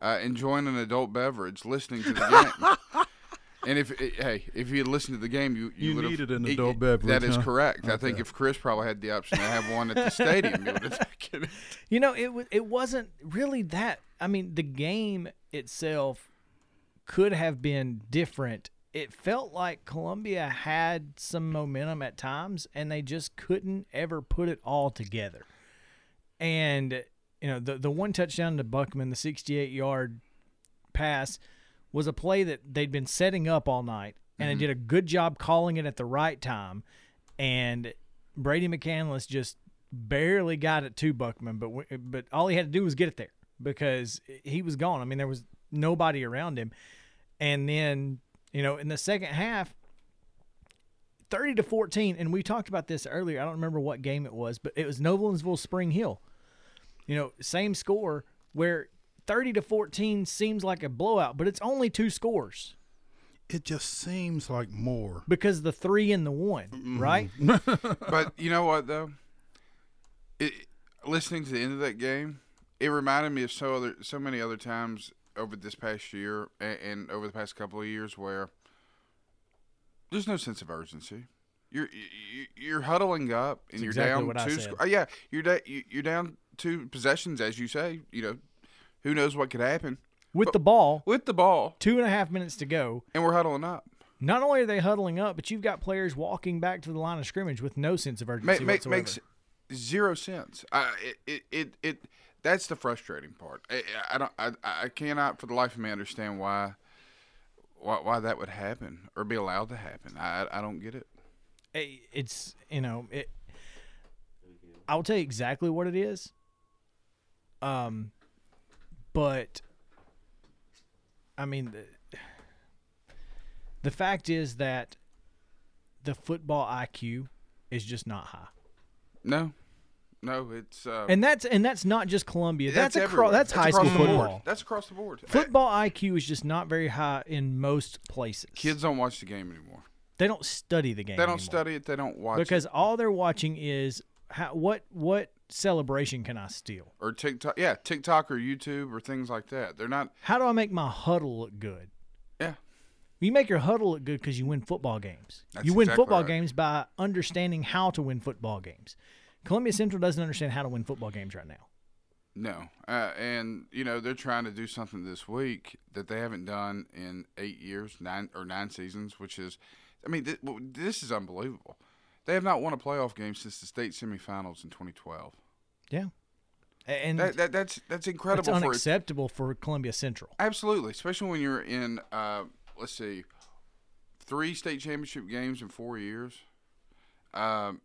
uh, enjoying an adult beverage, listening to the game. And if hey, if you had listened to the game, you you, You would have needed an adult it- beverage, That is huh? correct. I think if Chris probably had the option to have one at the stadium, he would have taken it. You know, it it wasn't really that. I mean, the game itself could have been different. It felt like Columbia had some momentum at times, and they just couldn't ever put it all together. And you know, the the one touchdown to Buckman, the 68 yard pass, was a play that they'd been setting up all night, and they mm-hmm. did a good job calling it at the right time. And Brady McCandless just barely got it to Buckman, but but all he had to do was get it there because he was gone. I mean, there was nobody around him. And then You know, in the second half, 30 to 14, and we talked about this earlier. I don't remember what game it was, but it was Nolensville Spring Hill. You know, same score where 30 to 14 seems like a blowout, but it's only two scores It just seems like more. because the three and the one, Mm-hmm. right? but you know what though? It, listening to the end of that game, it reminded me of so other so many other times over this past year and, and over the past couple of years where there's no sense of urgency. You're you- you're huddling up and you're exactly down two. sc- uh, yeah, you're da- you- you're down two possessions as you say. You know, who knows what could happen With the ball, with the ball, two and a half minutes to go. and we're huddling up. Not only are they huddling up, but you've got players walking back to the line of scrimmage with no sense of urgency Make, whatsoever. makes zero sense. I, it, it, it, it, that's the frustrating part. I, I don't, I, I cannot for the life of me understand why, why, why that would happen or be allowed to happen. I, I don't get it. It's you know it. I'll tell you exactly what it is. Um, but I mean the, the fact is that the football IQ is just not high, No, no, it's, uh, and that's and that's not just Columbia. That's, across. everywhere. That's, high school football. That's across the board. Football IQ is just not very high in most places. Kids don't watch the game anymore. they don't study the game. They don't anymore. study it. They don't watch because it. all they're watching is how what what celebration can I steal? Or TikTok, yeah, TikTok or YouTube or things like that. They're not. How do I make my huddle look good? Yeah, You make your huddle look good because you win football games. That's you win exactly football right. games by understanding how to win football games. Columbia Central doesn't understand how to win football games right now. No, uh, and you know they're trying to do something this week that they haven't done in eight years, nine or nine seasons, which is, I mean, th- this is unbelievable. They have not won a playoff game since the state semifinals in 2012. Yeah, and That, that that's that's incredible for a unacceptable for Columbia Central. Absolutely, especially when you're in, uh, let's see, three state championship games in four years, um,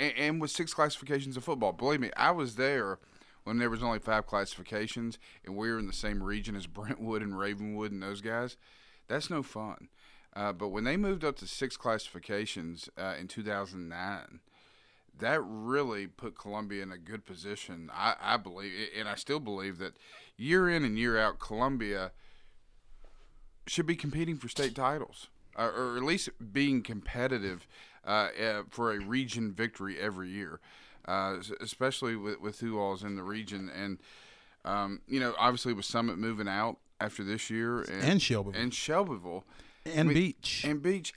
and, and with six classifications of football. Believe me, I was there when there was only five classifications, and we were in the same region as Brentwood and Ravenwood and those guys. That's no fun. Uh, but when they moved up to six classifications uh, in 2009, that really put Columbia in a good position. I, I believe, and I still believe that year in and year out, Columbia should be competing for state titles, uh, or at least being competitive for a region victory every year, uh, especially with, with who all is in the region. And, um, you know, obviously with Summit moving out after this year and, And Shelbyville. and Shelbyville And mean, Beach. and Beach.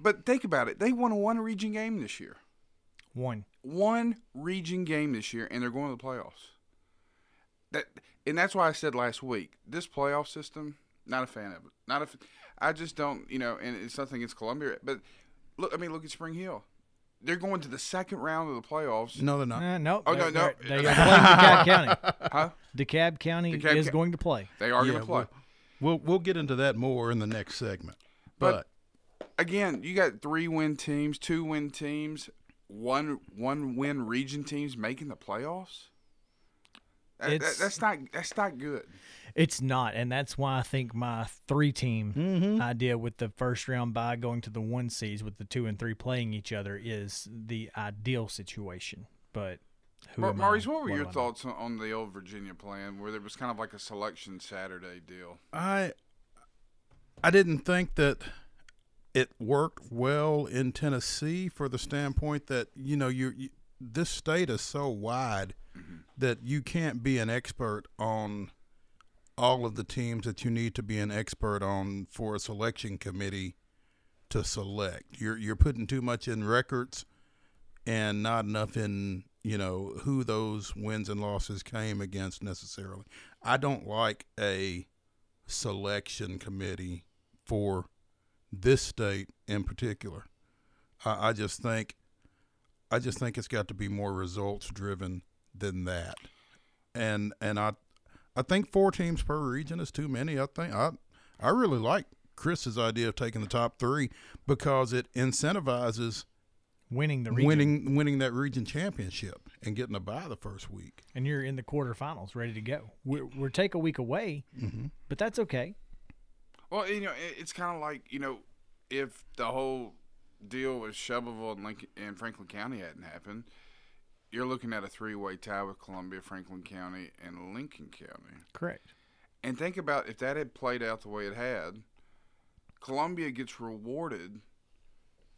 But think about it. They won a one region game this year One. one region game this year, and they're going to the playoffs. That and that's why I said last week this playoff system. Not a fan of it. Not a. I just don't. You know, and it's nothing against Columbia, but look. I mean, look at Spring Hill. They're going to the second round of the playoffs. no, they're not. Uh, no, Oh, no, they're- no. they're- They are playing DeKalb County. Huh? DeKalb County DeKalb is Ca- going to play. They are Yeah, going to play. We'll we'll get into that more in the next segment. But- But, Again, you got three win teams, two win teams, one one win region teams making the playoffs. That- that- that's not that's not good. It's not, and that's why I think my three team Mm-hmm. idea with the first round by going to the one seeds with the two and three playing each other is the ideal situation. But who Mar- Maurice, what were do your thoughts on, on the old Virginia plan, where there was kind of like a selection Saturday deal? I I didn't think that it worked well in Tennessee for the standpoint that you know you, you this state is so wide that you can't be an expert on all of the teams that you need to be an expert on for a selection committee to select. You're you're putting too much in records and not enough in you know who those wins and losses came against necessarily. I don't like a selection committee for this state in particular. I, I just think I just think it's got to be more results driven than that. And and I I think four teams per region is too many. I think I I really like Chris's idea of taking the top three because it incentivizes winning the region, winning winning that region championship and getting a bye the first week. and you're in the quarterfinals, ready to go. We're, we're take a week away, Mm-hmm. but that's okay. Well, you know, it's kind of like you know, if the whole deal with Shelbyville and Lincoln and Franklin County hadn't happened, you're looking at a three-way tie with Columbia, Franklin County, and Lincoln County. Correct. And think about if that had played out the way it had, Columbia gets rewarded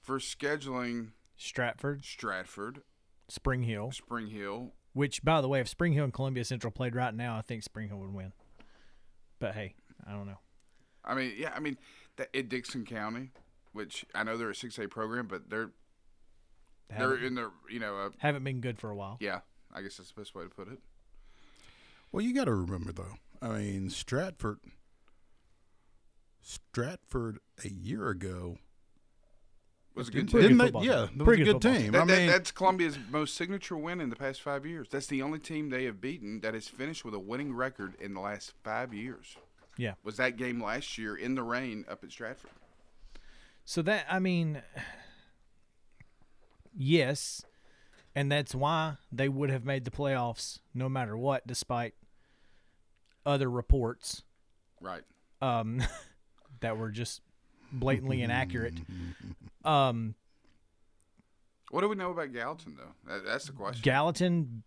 for scheduling Stratford, Stratford, Spring Hill, Spring Hill. which, by the way, if Spring Hill and Columbia Central played right now, I think Spring Hill would win. But hey, I don't know. I mean, yeah, I mean, that, in Dickson County, which I know they're a six A program, but they're they're in the you know, uh, haven't been good for a while. yeah, I guess that's the best way to put it. Well, you got to remember though. I mean, Stratford, Stratford a year ago Was a good team. didn't they? football Yeah, team. that was Pretty a good good football team. That- I that- mean, that's Columbia's most signature win in the past five years. That's the only team they have beaten that has finished with a winning record in the last five years. Yeah. Was that game last year in the rain up at Stratford? So that I mean, yes, and that's why they would have made the playoffs no matter what, despite other reports Right. um, that were just blatantly inaccurate. Um, What do we know about Gallatin though? That, that's the question. Gallatin,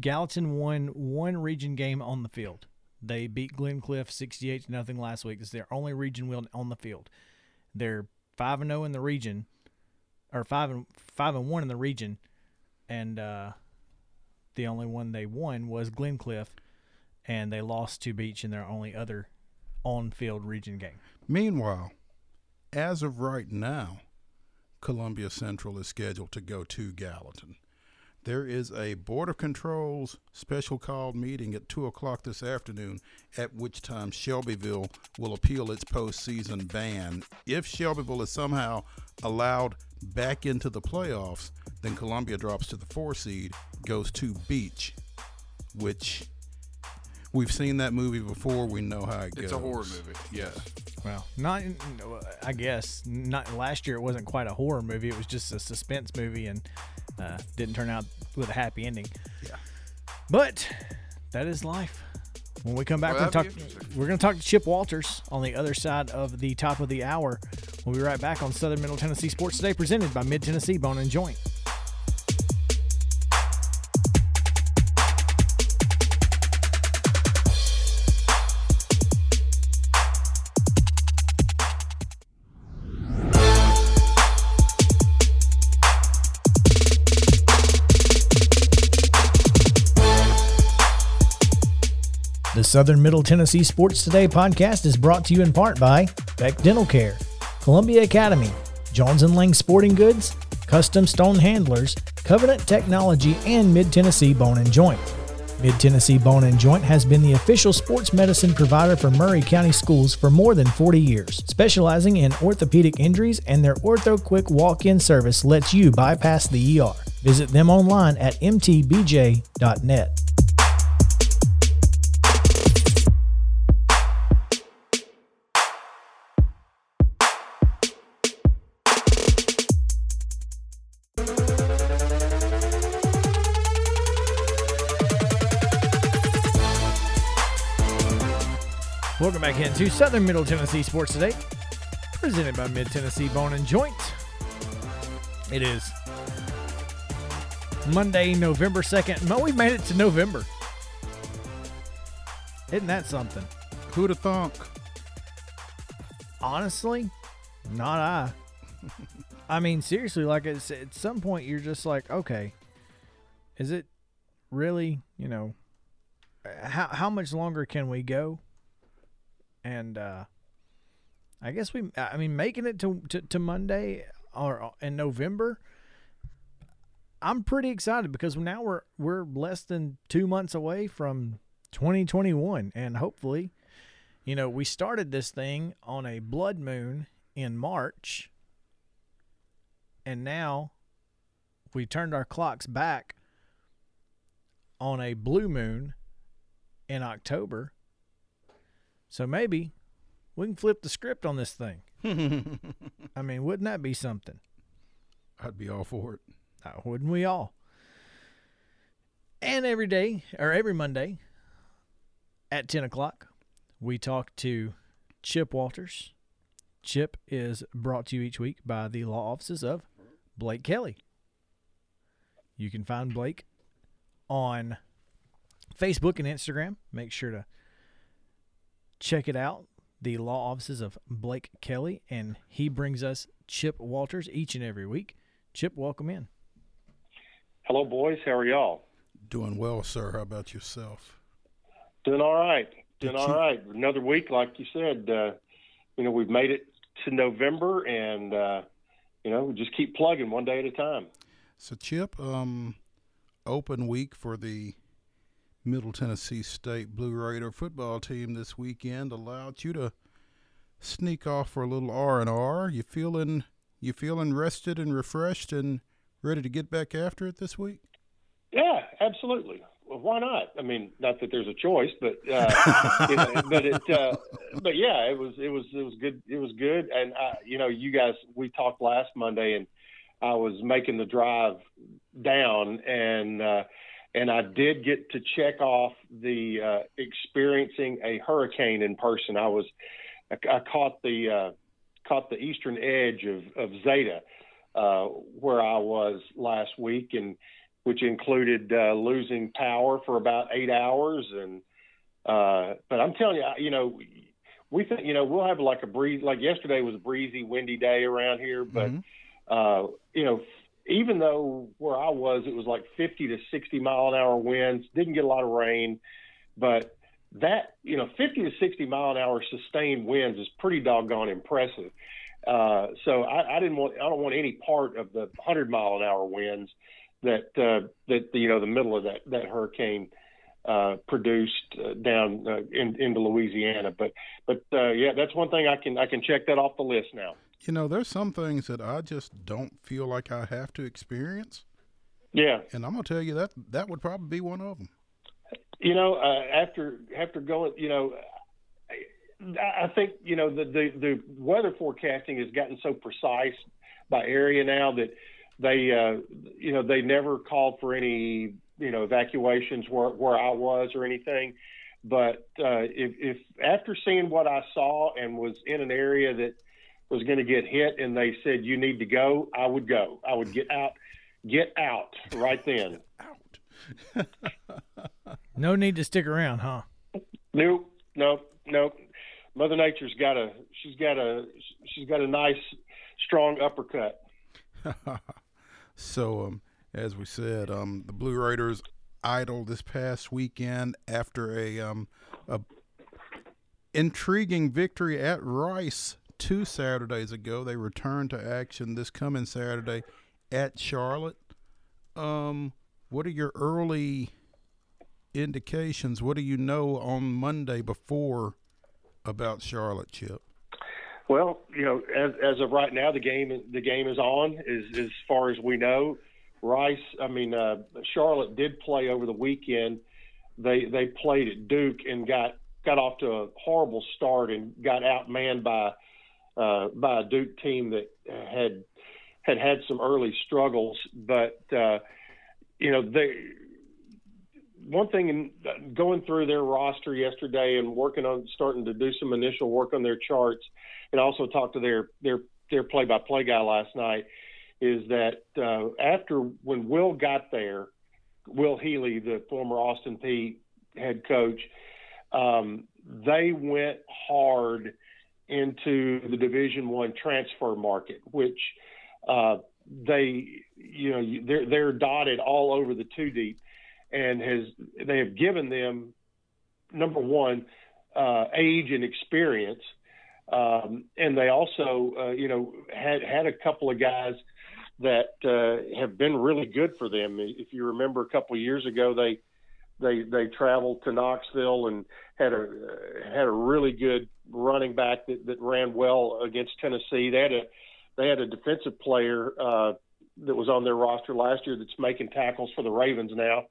Gallatin won one region game on the field. They beat Glencliff sixty-eight to nothing last week. It's their only region win on the field. They're five and zero in the region, or five and five and one in the region, and uh, the only one they won was Glencliff, and they lost to Beach in their only other on-field region game. meanwhile, as of right now, Columbia Central is scheduled to go to Gallatin. There is a Board of Controls special called meeting at 2 o'clock this afternoon, at which time Shelbyville will appeal its postseason ban. If Shelbyville is somehow allowed back into the playoffs, then Columbia drops to the four seed, goes to Beach, which we've seen that movie before. We know how it goes. It's a horror movie. Yeah. Well, not I guess not last year. It wasn't quite a horror movie. It was just a suspense movie, and uh, didn't turn out with a happy ending. Yeah. But that is life. When we come back, Well, we're talk. We're going to talk to Chip Walters on the other side of the top of the hour. We'll be right back on Southern Middle Tennessee Sports Today, presented by Mid Tennessee Bone and Joint. Southern Middle Tennessee Sports Today podcast is brought to you in part by Beck Dental Care, Columbia Academy, Jones and Lang Sporting Goods, Custom Stone Handlers, Covenant Technology, and Mid Tennessee Bone and Joint. Mid Tennessee Bone and Joint has been the official sports medicine provider for Maury County schools for more than 40 years, specializing in orthopedic injuries, and their Ortho Quick walk in service lets you bypass the ER. Visit them online at mtbj.net. Welcome back into Southern Middle Tennessee Sports Today, presented by Mid Tennessee Bone and Joint. It is Monday, November 2nd. Mo, we've made it to November. Isn't that something? Who'd have thunk? Honestly, not I. I mean, seriously, like it's, at some point, you're just like, okay, is it really, you know, how, how much longer can we go? And uh, I guess we, I mean, making it to, to, to Monday or in November, I'm pretty excited because now we're we're less than two months away from 2021, and hopefully, you know, we started this thing on a blood moon in March, and now we turned our clocks back on a blue moon in October. So maybe we can flip the script on this thing. I mean, wouldn't that be something? I'd be all for it. Uh, wouldn't we all? And every day, or every Monday at 10 o'clock, we talk to Chip Walters. Chip is brought to you each week by the law offices of Blake Kelly. You can find Blake on Facebook and Instagram. Make sure to check it out. The law offices of Blake Kelly, and he brings us Chip Walters each and every week. Chip, welcome in. Hello, boys. How are y'all? Doing well, sir. How about yourself? Doing all right. Doing Did all you- right. Another week, like you said. Uh, you know, we've made it to November, and uh, you know, we just keep plugging one day at a time. So, Chip, um, open week for the Middle Tennessee State Blue Raider football team this weekend allowed you to sneak off for a little R and R. You feeling you feeling rested and refreshed and ready to get back after it this week? Yeah, absolutely. Well, why not? I mean, not that there's a choice, but uh, you know, but it, uh, but yeah, it was, it was, it was good. It was good, and uh, you know, you guys, we talked last Monday, and I was making the drive down, and uh, and I did get to check off the uh, experiencing a hurricane in person. I was, I, I caught the uh, caught the eastern edge of of Zeta, uh, where I was last week, and which included uh, losing power for about eight hours. And uh, but I'm telling you, I- you know, we think you know we'll have like a breeze. Like yesterday was a breezy, windy day around here, but Mhm. uh, you know, even though where I was, it was like 50 to 60 mile an hour winds. Didn't get a lot of rain, but that you know, 50 to 60 mile an hour sustained winds is pretty doggone impressive. Uh, so I, I didn't want, I don't want any part of the 100 mile an hour winds that uh, that you know the middle of that that hurricane uh, produced uh, down uh, in, into Louisiana. But but uh, yeah, that's one thing I can I can check that off the list now. You know, there's some things that I just don't feel like I have to experience, Yeah, and I'm gonna tell you that that would probably be one of them. you know uh, after after going you know. I I think you know the, the the weather forecasting has gotten so precise by area now that they uh, you know they never called for any you know evacuations where where I was or anything. But uh, if, if after seeing what I saw and was in an area that was going to get hit and they said you need to go, I would go. I would get out, get out right then. Out. No need to stick around, huh? Nope, nope, nope. Mother Nature's got a she's got a she's got a nice strong uppercut. so, um, as we said, um, the Blue Raiders idle this past weekend after a um, a intriguing victory at Rice two Saturdays ago. They returned to action this coming Saturday at Charlotte. Um, what are your early indications? What do you know on Monday before about Charlotte, Chip? Well, you know, as as of right now, the game the game is on. As as far as we know, Rice. I mean, uh, Charlotte did play over the weekend. They they played at Duke and got got off to a horrible start and got outmanned by uh, by a Duke team that had had had some early struggles. But uh, you know, they one thing in going through their roster yesterday and working on starting to do some initial work on their charts and also talked to their their their play by play guy last night is that uh, after when Will got there, Will Healy, the former Austin Peay head coach, um, they went hard into the Division One transfer market, which uh, they you know they're they're dotted all over the two deep, and has they have given them number one uh, age and experience. Um, and they also, uh, you know, had had a couple of guys that uh, have been really good for them. If you remember, a couple of years ago, they they they traveled to Knoxville and had a had a really good running back that, that ran well against Tennessee. They had a they had a defensive player uh, that was on their roster last year that's making tackles for the Ravens now.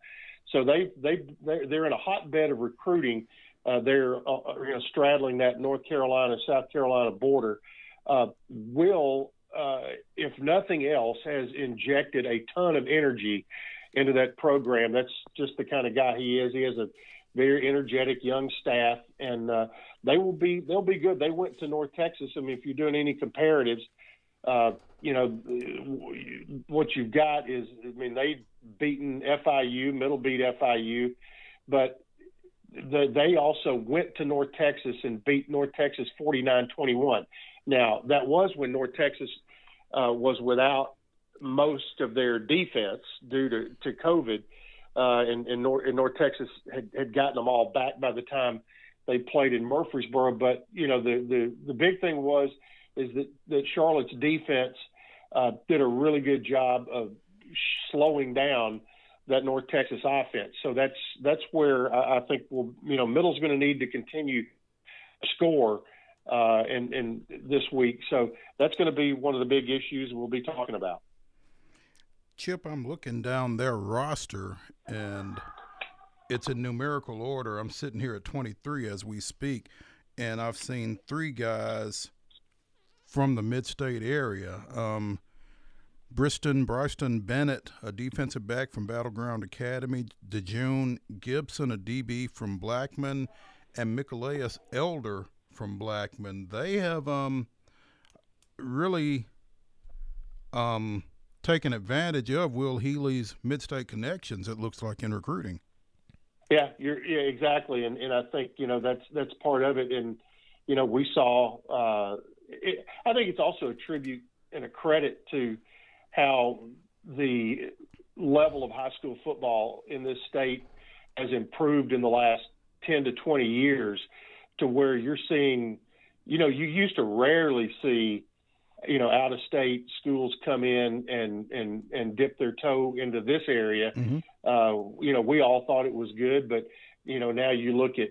So they they they're, they're in a hotbed of recruiting. Uh, they're uh, you know straddling that North Carolina South Carolina border. Uh, will uh, if nothing else has injected a ton of energy into that program. That's just the kind of guy he is. He has a very energetic young staff, and uh, they will be they'll be good. They went to North Texas. I mean, if you're doing any comparatives, uh, you know what you've got is I mean they beaten FIU, Middle beat FIU, but the, they also went to North Texas and beat North Texas 49-21. Now that was when North Texas uh, was without most of their defense due to, to COVID, uh, North, North Texas had, had gotten them all back by the time they played in Murfreesboro. But you know the the, the big thing was is that, that Charlotte's defense uh, did a really good job of slowing down that North Texas offense. So that's that's where I, I think we'll you know Middle's going to need to continue score uh, in, in this week. So that's going to be one of the big issues we'll be talking about. Chip, I'm looking down their roster and it's in numerical order. I'm sitting here at 23 as we speak, and I've seen three guys from the mid-state area. Um, Briston Bryston Bennett, a defensive back from Battleground Academy, DeJune Gibson, a DB from Blackman, and Michaelias Elder from Blackman. They have um, really um, taken advantage of Will Healy's mid-state connections. It looks like in recruiting. Yeah, you're yeah exactly, and and I think you know that's that's part of it, and you know we saw. Uh, it, I think it's also a tribute and a credit to how the level of high school football in this state has improved in the last 10 to 20 years to where you're seeing, you know, you used to rarely see, you know, out of state schools come in and, and, and dip their toe into this area. Mm-hmm. Uh, you know, we all thought it was good, but, you know, now you look at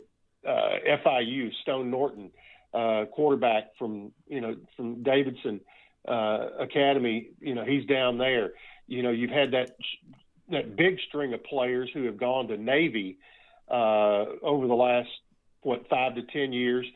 uh, FIU, Stone Norton, uh, quarterback from, you know, from Davidson, uh, academy, you know, he's down there. You know, you've had that that big string of players who have gone to Navy uh, over the last what five to ten years.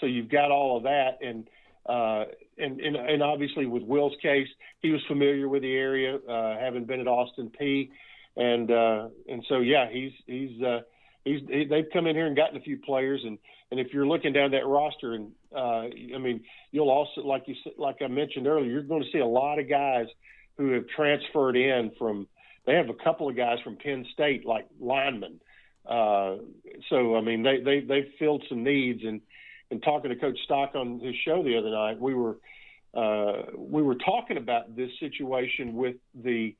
So you've got all of that, and uh, and, and and obviously with Will's case, he was familiar with the area, uh, having been at Austin Peay, and uh, and so yeah, he's he's uh, he's he, they've come in here and gotten a few players, and and if you're looking down that roster, and uh, I mean, you'll also like you like I mentioned earlier, you're going to see a lot of guys who have transferred in from. They have a couple of guys from Penn State, like linemen. Uh, so I mean, they they they've filled some needs, and and talking to Coach Stock on his show the other night, we were uh, we were talking about this situation with the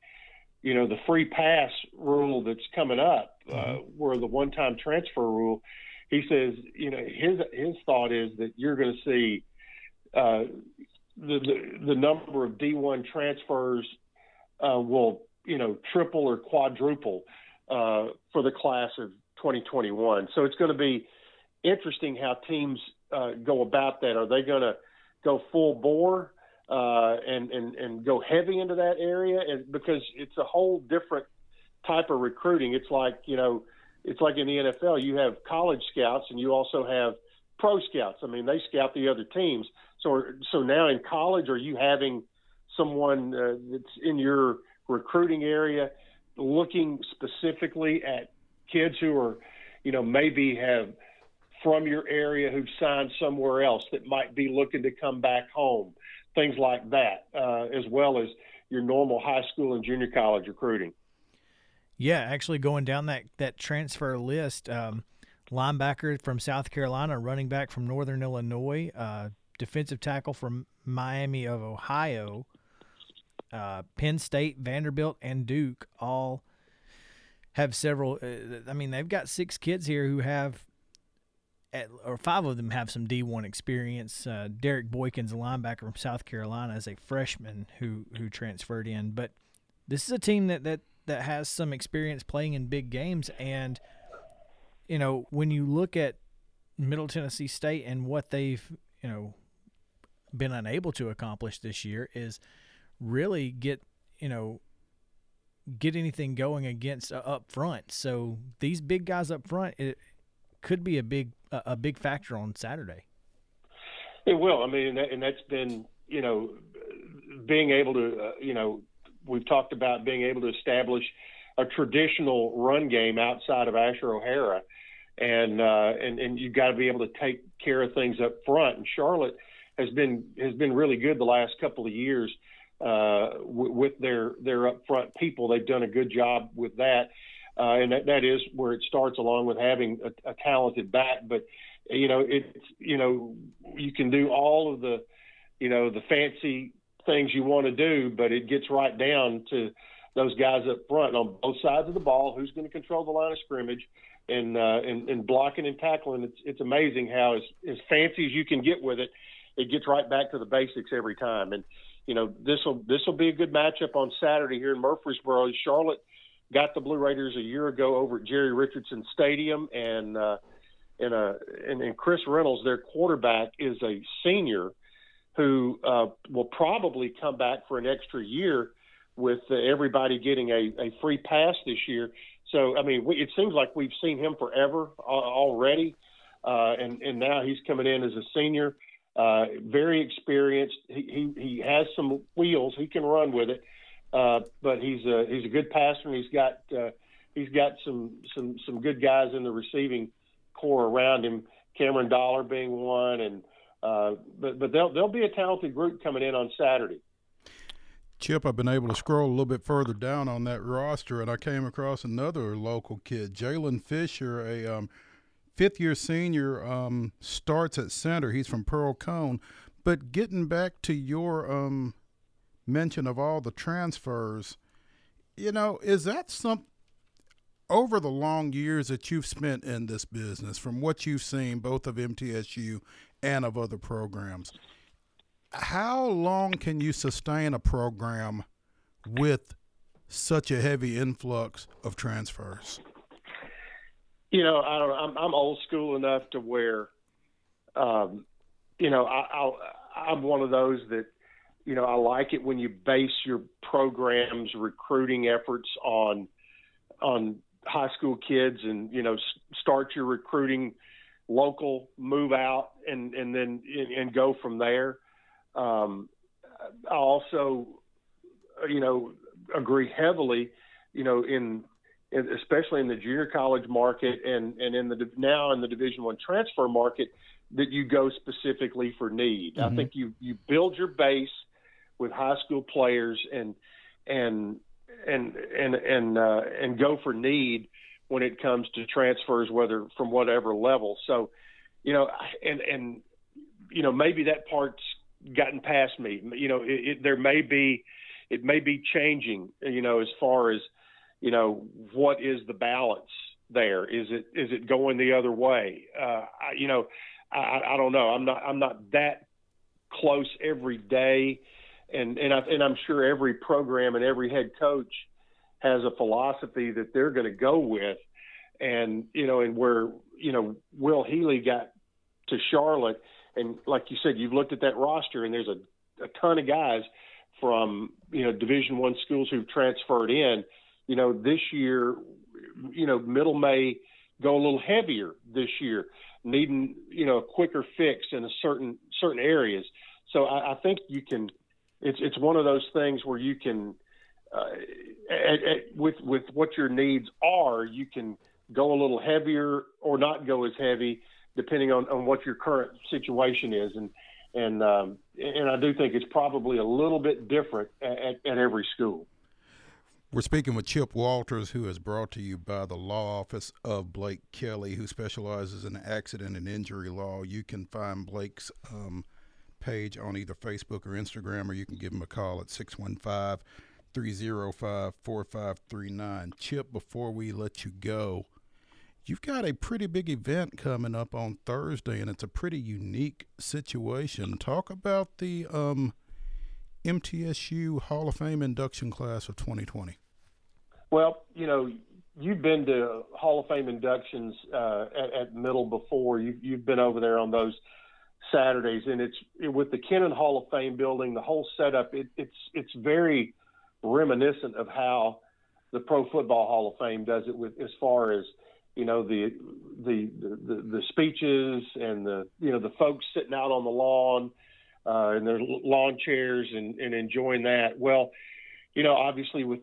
you know the free pass rule that's coming up, uh, mm-hmm. where the one-time transfer rule he says, you know, his his thought is that you're going to see uh, the, the, the number of D1 transfers uh, will, you know, triple or quadruple uh, for the class of 2021. So it's going to be interesting how teams uh, go about that. Are they going to go full bore uh, and and and go heavy into that area? And because it's a whole different type of recruiting. It's like you know it's like in the NFL, you have college scouts and you also have pro scouts. I mean, they scout the other teams. So, so now in college, are you having someone uh, that's in your recruiting area looking specifically at kids who are, you know, maybe have from your area who've signed somewhere else that might be looking to come back home, things like that, uh, as well as your normal high school and junior college recruiting. Yeah, actually going down that that transfer list, um, linebacker from South Carolina, running back from Northern Illinois, uh, defensive tackle from Miami of Ohio, uh, Penn State, Vanderbilt, and Duke all have several. Uh, I mean, they've got six kids here who have, at, or five of them have some D1 experience. Uh, Derek Boykins, a linebacker from South Carolina, is a freshman who who transferred in. But this is a team that that that has some experience playing in big games. And, you know, when you look at Middle Tennessee State and what they've, you know, been unable to accomplish this year is really get, you know, get anything going against uh, up front. So these big guys up front, it could be a big a big factor on Saturday. It will. I mean, and that's been you know being able to uh, you know we've talked about being able to establish a traditional run game outside of Asher O'Hara. and uh, and and you've got to be able to take care of things up front. And Charlotte has been has been really good the last couple of years uh, w- with their their up front people. They've done a good job with that, uh, and that, that is where it starts, along with having a, a talented back. But you know, it's you know, you can do all of the you know the fancy things you want to do, but it gets right down to those guys up front on both sides of the ball. Who's going to control the line of scrimmage? And, uh, and and blocking and tackling, it's it's amazing how as as fancy as you can get with it, it gets right back to the basics every time. And you know this will this will be a good matchup on Saturday here in Murfreesboro. Charlotte got the Blue Raiders a year ago over at Jerry Richardson Stadium, and uh, and, uh, and and Chris Reynolds, their quarterback, is a senior who uh, will probably come back for an extra year with uh, everybody getting a, a free pass this year. So, I mean, we, it seems like we've seen him forever uh, already, uh, and and now he's coming in as a senior, uh, very experienced. He, he he has some wheels. He can run with it, uh, but he's a he's a good passer. And he's got uh, he's got some some some good guys in the receiving corps around him. Cameron Dollar being one, and uh, but but there'll there'll be a talented group coming in on Saturday. Chip, I've been able to scroll a little bit further down on that roster, and I came across another local kid, Jalen Fisher, a um, fifth year senior, um, starts at center. He's from Pearl-Cohn. But getting back to your um, mention of all the transfers, you know, is that some over the long years that you've spent in this business, from what you've seen both of MTSU and of other programs. How long can you sustain a program with such a heavy influx of transfers? You know, I don't. I'm, I'm old school enough to where, um, you know, I, I'll, I'm one of those that, you know, I like it when you base your programs recruiting efforts on, on high school kids, and you know, start your recruiting local, move out, and and then and, and go from there. Um, I also, you know, agree heavily, you know, in, in especially in the junior college market and and in the now in the Division One transfer market that you go specifically for need. Mm-hmm. I think you you build your base with high school players and and and and and uh, and go for need when it comes to transfers, whether from whatever level. So, you know, and and you know maybe that part's gotten past me. You know, it, it, there may be it may be changing. You know, as far as you know, what is the balance there? Is it is it going the other way? Uh, I, you know, I, I don't know. I'm not I'm not that close every day, and and I, and I'm sure every program and every head coach has a philosophy that they're going to go with. And, you know, and where, you know, Will Healy got to Charlotte, and like you said, you've looked at that roster, and there's a, a ton of guys from, you know, Division One schools who've transferred in. You know, this year, you know, Middle may go a little heavier this year, needing, you know, a quicker fix in a certain certain areas. So I, I think you can. It's it's one of those things where you can uh, at, at, with with what your needs are, you can go a little heavier or not go as heavy, depending on, on what your current situation is. And and um, and I do think it's probably a little bit different at, at every school. We're speaking with Chip Walters, who is brought to you by the law office of Blake Kelly, who specializes in accident and injury law. You can find Blake's um, page on either Facebook or Instagram, or you can give them a call at 615 305 4539. Chip, before we let you go, you've got a pretty big event coming up on Thursday, and it's a pretty unique situation. Talk about the um, MTSU Hall of Fame induction class of 2020. Well, you know, you've been to Hall of Fame inductions uh, at, at, Middle before. You, you've been over there on those Saturdays, and it's it, with the Kennon Hall of Fame building, the whole setup. It, it's it's very reminiscent of how the Pro Football Hall of Fame does it with as far as you know the the the, the speeches and the you know the folks sitting out on the lawn uh, and their lawn chairs and, and enjoying that. Well, you know, obviously with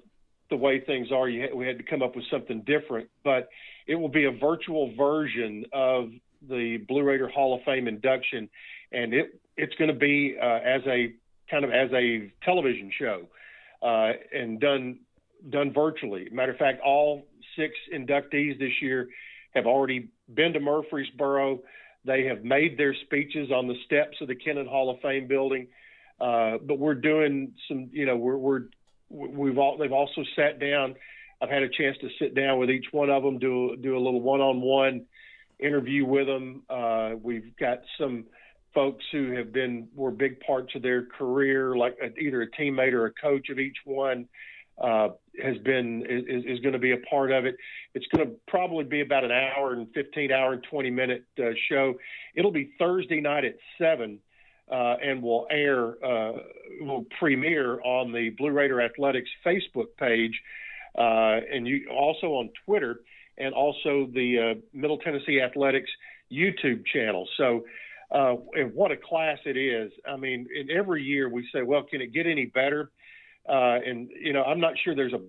the way things are, you, we had to come up with something different. But it will be a virtual version of the Blue Raider Hall of Fame induction, and it it's going to be uh, as a kind of as a television show uh, and done done virtually. Matter of fact, all six inductees this year have already been to Murfreesboro. They have made their speeches on the steps of the Kennon Hall of Fame building. Uh, but we're doing some, you know, we're, we're we've all they've also sat down. I've had a chance to sit down with each one of them, do do a little one-on-one interview with them. Uh, we've got some folks who have been were big parts of their career, like a, either a teammate or a coach of each one. Uh, has been is, is going to be a part of it. It's going to probably be about an hour and 15 hour and 20 minute uh, show. It'll be Thursday night at seven, uh, and will air uh, will premiere on the Blue Raider Athletics Facebook page, uh, and you also on Twitter, and also the uh, Middle Tennessee Athletics YouTube channel. So. and what a class it is! I mean, in every year we say, "Well, can it get any better?" Uh, and you know, I'm not sure there's a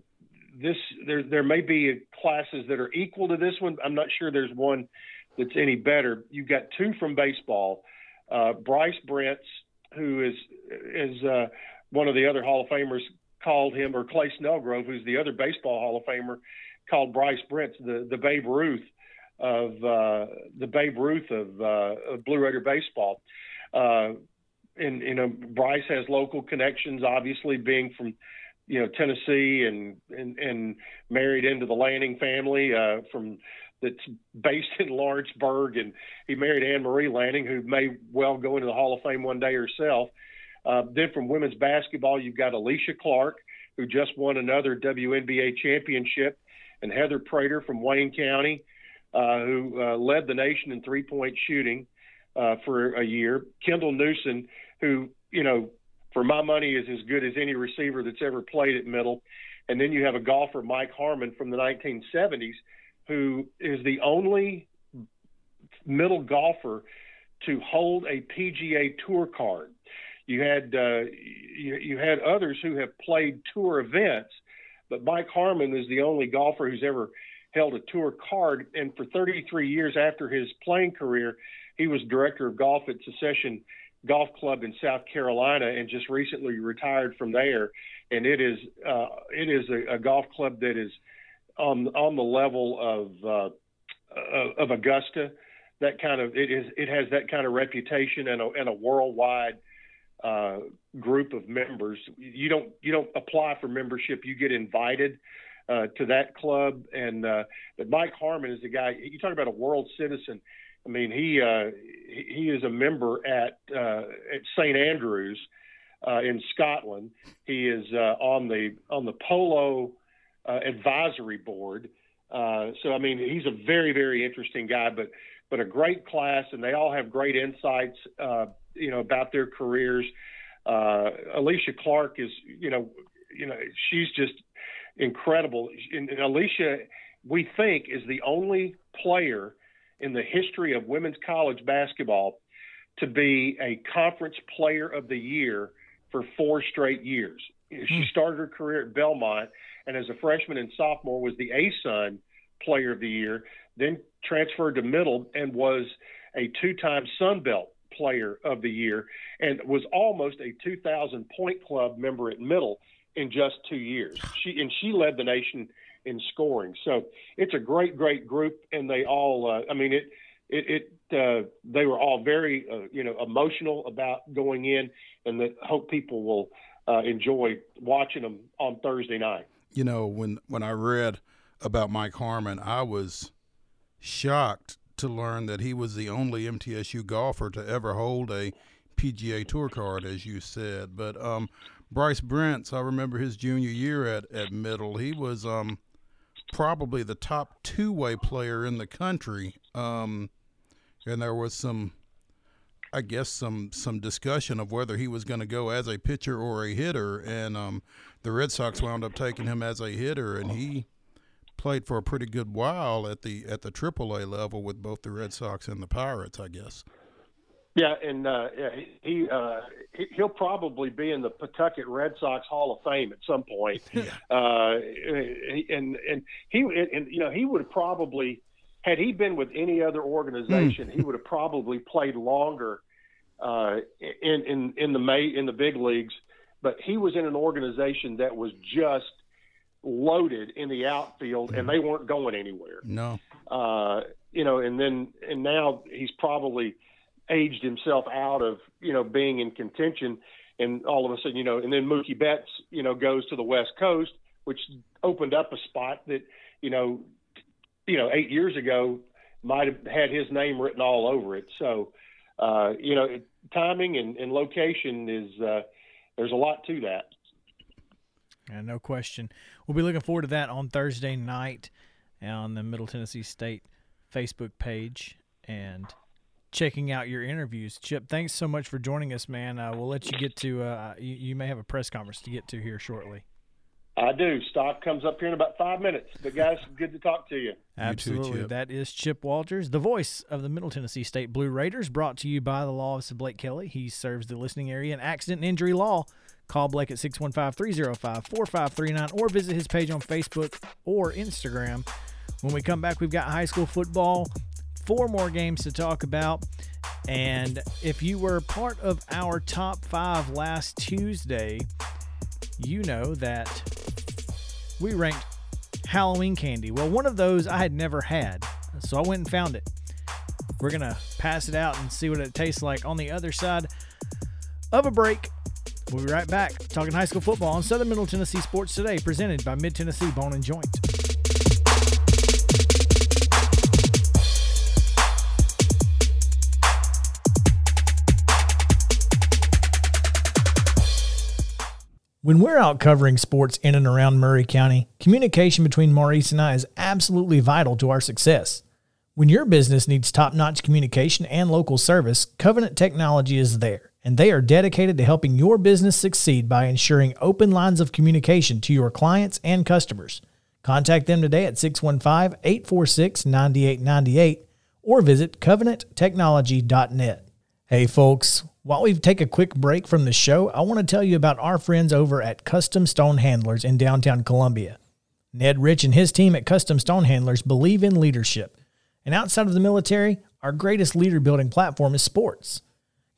this there there may be classes that are equal to this one. I'm not sure there's one that's any better. You've got two from baseball. Uh, Bryce Brentz, who is is uh, one of the other Hall of Famers, called him, or Clay Snellgrove, who's the other baseball Hall of Famer, called Bryce Brentz the the Babe Ruth of uh, the Babe Ruth of, uh, of Blue Raider baseball. Uh, and you know Bryce has local connections, obviously being from you know Tennessee and and, and married into the Lanning family uh, from that's based in Lawrenceburg, and he married Anne Marie Lanning, who may well go into the Hall of Fame one day herself. Uh, then from women's basketball, you've got Alysha Clark, who just won another WNBA championship, and Heather Prater from Wayne County, uh, who uh, led the nation in three-point shooting uh, for a year. Kendall Newson, who, you know, for my money is as good as any receiver that's ever played at middle. And then you have a golfer, Mike Harmon from the 1970s, who is the only middle golfer to hold a PGA Tour card. You had uh, you, you had others who have played tour events, but Mike Harmon is the only golfer who's ever held a tour card. And for 33 years after his playing career, he was director of golf at Secession Golf Club in South Carolina and just recently retired from there. And it is uh, it is a, a, golf club that is on on the level of uh, of Augusta. That kind of it is it has that kind of reputation and a, and a worldwide uh, group of members. You don't you don't apply for membership. You get invited. Uh, to that club. And uh, but Mike Harmon is the guy. You talk about a world citizen. I mean, he uh, he is a member at uh, at St Andrews uh, in Scotland. He is on the on the polo advisory board. So I mean, he's a very very interesting guy, but but a great class, and they all have great insights, you know, about their careers. Alysha Clark is, you know, you know, she's just incredible. And, and Alysha, we think, is the only player in the history of women's college basketball to be a conference player of the year for four straight years. She hmm. started her career at Belmont and as a freshman and sophomore was the ASUN player of the year, then transferred to Middle and was a two-time Sun Belt player of the year and was almost a 2000 point club member at Middle in just 2 years. She and she led the nation in scoring. So it's a great, great group, and they all. Uh, I mean, it, it, it uh, they were all very, uh, you know, emotional about going in, and that hope people will uh, enjoy watching them on Thursday night. You know, when when I read about Mike Harmon, I was shocked to learn that he was the only MTSU golfer to ever hold a PGA Tour card, as you said. But um, Bryce Brentz, I remember his junior year at, at Middle. He was um, probably the top two way player in the country. Um, and there was some, I guess, some some discussion of whether he was going to go as a pitcher or a hitter. And um, the Red Sox wound up taking him as a hitter, and he played for a pretty good while at the at the AAA level with both the Red Sox and the Pirates, I guess. Yeah, and uh, yeah, he uh, he'll probably be in the Pawtucket Red Sox Hall of Fame at some point. Yeah. Uh, and and he and you know he would have probably had he been with any other organization, he would have probably played longer uh, in in in the May in the big leagues. But he was in an organization that was just loaded in the outfield, and they weren't going anywhere. No. Uh, you know, and then and now he's probably aged himself out of you know being in contention, and all of a sudden you know, and then Mookie Betts you know goes to the West Coast, which opened up a spot that you know, you know, eight years ago might have had his name written all over it. So, uh, you know, timing and, and location is uh, there's a lot to that. Yeah, no question. We'll be looking forward to that on Thursday night on the Middle Tennessee State Facebook page and checking out your interviews. Chip, thanks so much for joining us, man. Uh, we'll let you get to. Uh, you, you may have a press conference to get to here shortly. I do. Stock comes up here in about five minutes. But guys, good to talk to you. Absolutely. Chip. that is Chip Walters, the voice of the Middle Tennessee State Blue Raiders, brought to you by the law office of Blake Kelly. He serves the listening area in accident and injury law. Call Blake at 615-305-4539 or visit his page on Facebook or Instagram. When we come back, we've got high school football, four more games to talk about. And if you were part of our top five last Tuesday, you know that we ranked Halloween candy. Well, one of those I had never had, so I went and found it. We're going to pass it out and see what it tastes like on the other side of a break. We'll be right back talking high school football on Southern Middle Tennessee Sports Today, presented by Mid Tennessee Bone and Joint. When we're out covering sports in and around Maury County, communication between Maurice and I is absolutely vital to our success. When your business needs top notch communication and local service, Covenant Technology is there, and they are dedicated to helping your business succeed by ensuring open lines of communication to your clients and customers. Contact them today at 615 846 9898 or visit covenanttechnology.net. Hey, folks, while we take a quick break from the show, I want to tell you about our friends over at Custom Stone Handlers in downtown Columbia. Ned Rich and his team at Custom Stone Handlers believe in leadership. And outside of the military, our greatest leader building platform is sports.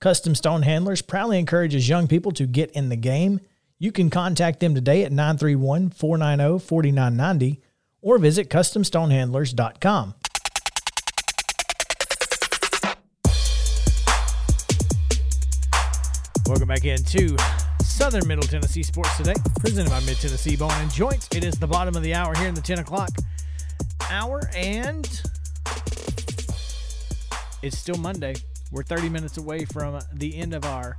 Custom Stone Handlers proudly encourages young people to get in the game. You can contact them today at 931 490 4990 or visit CustomStonehandlers.com. Welcome back into Southern Middle Tennessee Sports Today, presented by Mid Tennessee Bone and Joint. It is the bottom of the hour here in the 10 o'clock hour, and it's still Monday. We're 30 minutes away from the end of our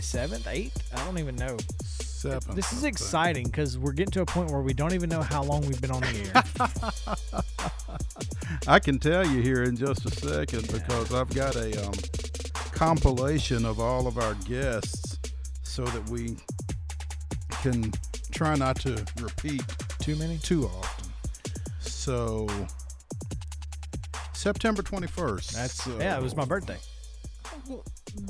seventh, eighth. I don't even know. Seven. This is exciting because we're getting to a point where we don't even know how long we've been on the air. I can tell you here in just a second because I've got a um, compilation of all of our guests so that we can try not to repeat Too many? too often. So, September 21st. That's so, yeah. It was my birthday.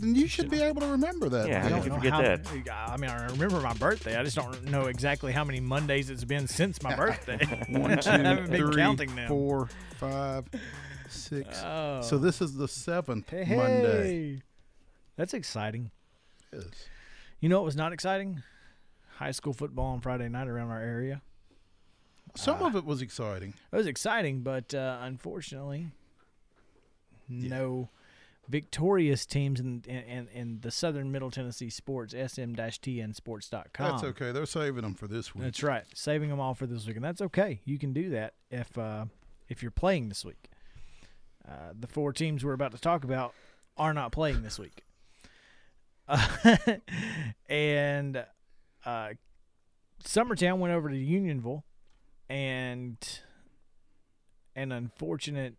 Then you should be able to remember that. Yeah, I How man. don't you know forget how. that? I mean, I remember my birthday. I just don't know exactly how many Mondays it's been since my birthday. One, two, I haven't been three, counting them. four, five, six. Oh. So this is the seventh Hey, Monday. hey. That's exciting. Yes. You know what was not exciting? High school football on Friday night around our area. Some Ah. of it was exciting. It was exciting, but uh, unfortunately, no victorious teams in, in in the Southern Middle Tennessee sports. sm-tnsports.com. That's okay. They're saving them for this week. That's right. Saving them all for this week, and that's okay. You can do that if uh, if you're playing this week. Uh, the four teams we're about to talk about are not playing this week, uh, and uh, Summertown went over to Unionville, and an unfortunate,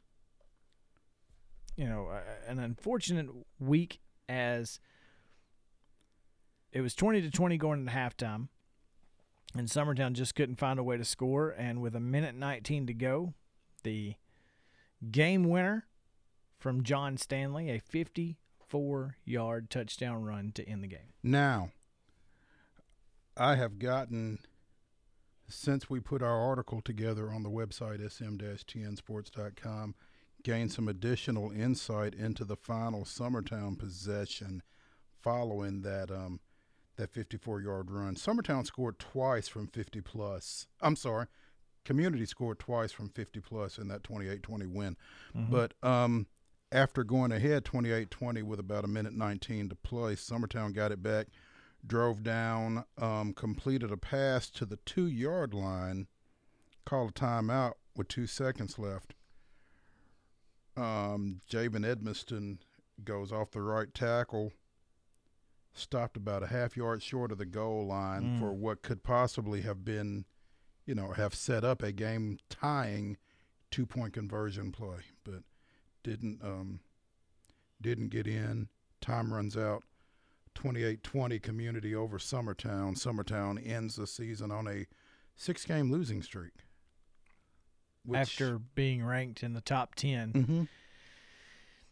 you know, an unfortunate week as it was twenty to twenty going into halftime and Summertown just couldn't find a way to score. And with a minute 19 to go, the game winner from John Stanley, a 54 yard touchdown run to end the game. Now, I have gotten since we put our article together on the website sm-tnsports.com, gained some additional insight into the final Summertown possession following that um, that 54 yard run. Summertown scored twice from 50 plus. I'm sorry, Community scored twice from 50 plus in that 28 20 win. Mm-hmm. But um, after going ahead 28 20 with about a minute 19 to play, Summertown got it back, drove down, um, completed a pass to the two yard line, called a timeout with two seconds left. Um, Javen Edmiston goes off the right tackle stopped about a half yard short of the goal line Mm. for what could possibly have been, you know, have set up a game tying two point conversion play, but didn't um, didn't get in. Time runs out. 28-20 community over Summertown. Summertown ends the season on a six game losing streak. Which- After being ranked in the top 10. Mhm.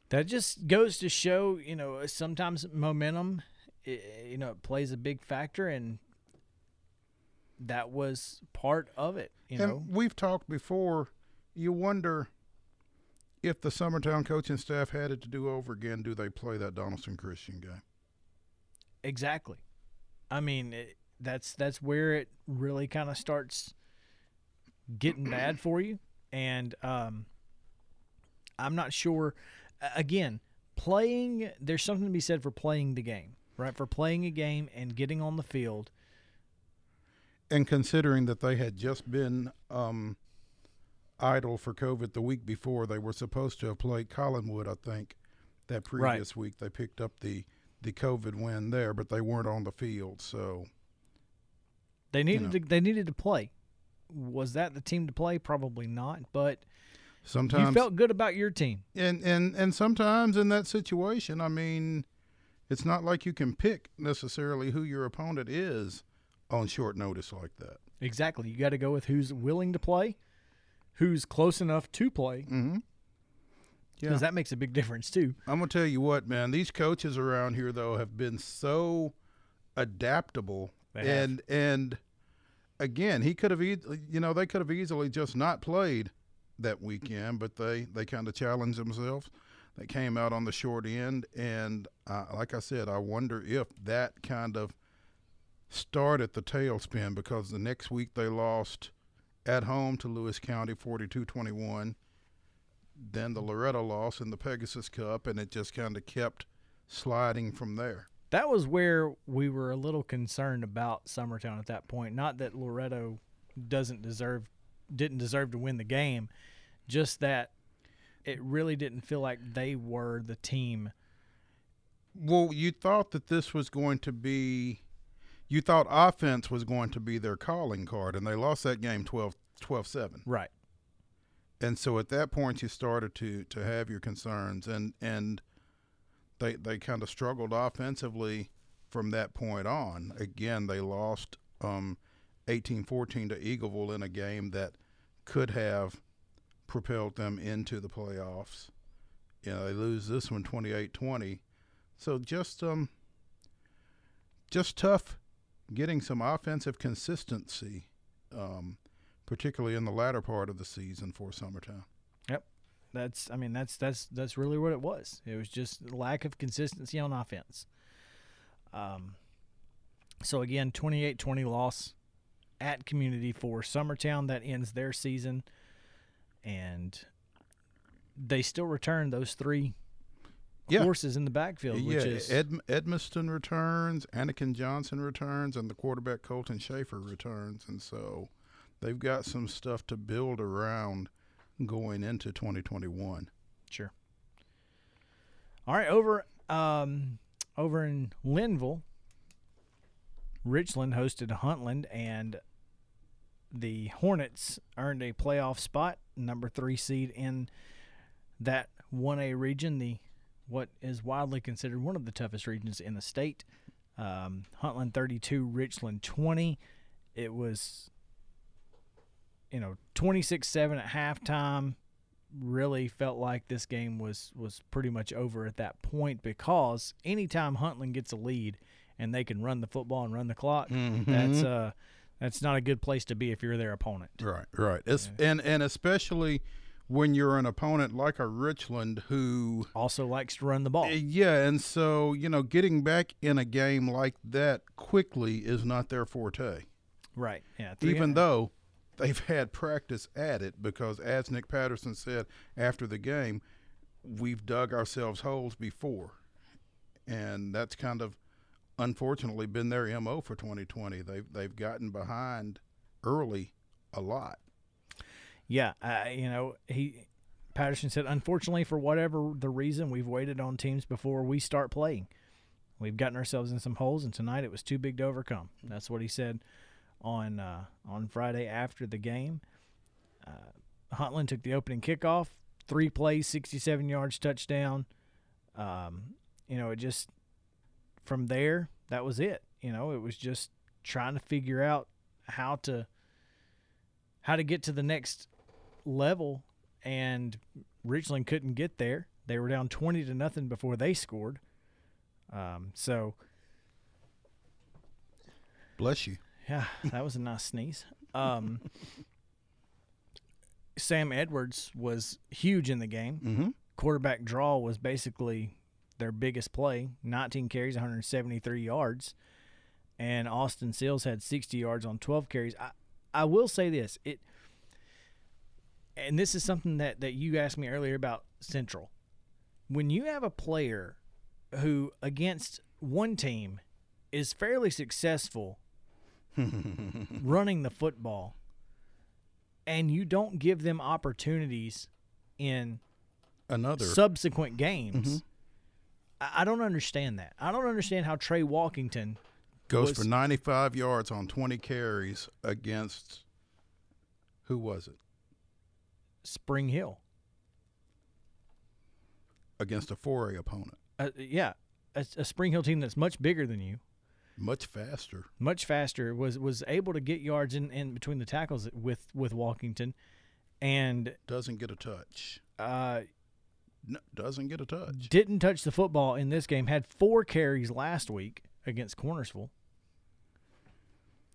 That just goes to show, you know, sometimes momentum, i- you know, it plays a big factor, and that was part of it. You and know, we've talked before. You wonder if the Summertown coaching staff had it to do over again, do they play that Donelson Christian game? exactly. I mean, it, that's that's where it really kind of starts getting bad for you, and um, I'm not sure. Again, playing there's something to be said for playing the game, right? For playing a game and getting on the field. And considering that they had just been um, idle for COVID the week before, they were supposed to have played Collinwood, I think, that Right. previous week. They picked up the the COVID win there, but they weren't on the field. So They needed know. to they needed to play. Was that the team to play? Probably not, but sometimes you felt good about your team. and and and sometimes in that situation, I mean, it's not like you can pick necessarily who your opponent is on short notice like that. Exactly. You got to go with who's willing to play, who's close enough to play, Mm-hmm. because that makes a big difference too. I'm gonna tell you what, man. These coaches around here, though, have been so adaptable, They have. and and again, he could have, e- you know, they could have easily just not played that weekend, but they they kind of challenged themselves. They came out on the short end, and uh, like I said, I wonder if that kind of started the tailspin because the next week they lost at home to Lewis County 42-21 then the Loretto loss in the Pegasus Cup, and it just kind of kept sliding from there. That was where we were a little concerned about Summertown at that point. Not that Loretto doesn't deserve didn't deserve to win the game, just that it really didn't feel like they were the team. Well, you thought that this was going to be, you thought offense was going to be their calling card, and they lost that game 12 12-7. Right. And so at that point, you started to, to have your concerns, and, and they, they kind of struggled offensively from that point on. Again, they lost um, 18-14 to Eagleville in a game that could have propelled them into the playoffs. You know, they lose this one 28-20. So just um just tough getting some offensive consistency, um, particularly in the latter part of the season for Summertown. That's I mean that's that's that's really what it was. It was just lack of consistency on offense. Um so again 28-20 loss at community for Summertown that ends their season and they still return those three Yeah. horses in the backfield yeah, which is Ed, Edmiston returns, Anakin Johnson returns, and the quarterback Colton Schaefer returns, and so they've got some stuff to build around going into 2021. Sure. All right, over um over in Lynnville, Richland hosted Huntland and the Hornets earned a playoff spot, number 3 seed in that 1A region, the what is widely considered one of the toughest regions in the state. Um, Huntland 32, Richland 20. It was you know, 26-7 at halftime really felt like this game was was pretty much over at that point because anytime Huntland gets a lead and they can run the football and run the clock, that's uh That's not a good place to be if you're their opponent. Right, right. It's, and and especially when you're an opponent like a Richland who Also likes to run the ball. Uh, Yeah, and so you know, getting back in a game like that quickly is not their forte. Right. Yeah. Even though they've had practice at it, because as Nick Patterson said after the game, we've dug ourselves holes before, and that's kind of unfortunately been their mo for 2020. They've they've gotten behind early a lot. Yeah, uh, you know, he Patterson said, unfortunately, for whatever the reason, we've waited on teams before we start playing. We've gotten ourselves in some holes, and tonight it was too big to overcome. That's what he said on uh, on Friday after the game. Uh, Huntland took the opening kickoff, three plays, sixty-seven yards, touchdown. Um, you know, it just from there that was it. You know, it was just trying to figure out how to how to get to the next level and Richland couldn't get there. They were down 20 to nothing before they scored. Um, so Bless you. Yeah, that was a nice sneeze. Um, Sam Edwards was huge in the game. Mm-hmm. Quarterback draw was basically their biggest play 19 carries, 173 yards. And Austin Seals had 60 yards on 12 carries. I, I will say this it, and this is something that, that you asked me earlier about Central. When you have a player who, against one team, is fairly successful running the football, and you don't give them opportunities in Another subsequent games. I I don't understand that. I don't understand how Trey Walkington goes was- for 95 yards on 20 carries against who was it? Spring Hill. Against a 4A opponent. Uh, yeah, a, a Spring Hill team that's much bigger than you, Much faster. much faster, was was able to get yards in, in between the tackles with with Walkington, and Doesn't get a touch. uh, No, doesn't get a touch. didn't touch the football in this game. Had four carries last week against Cornersville.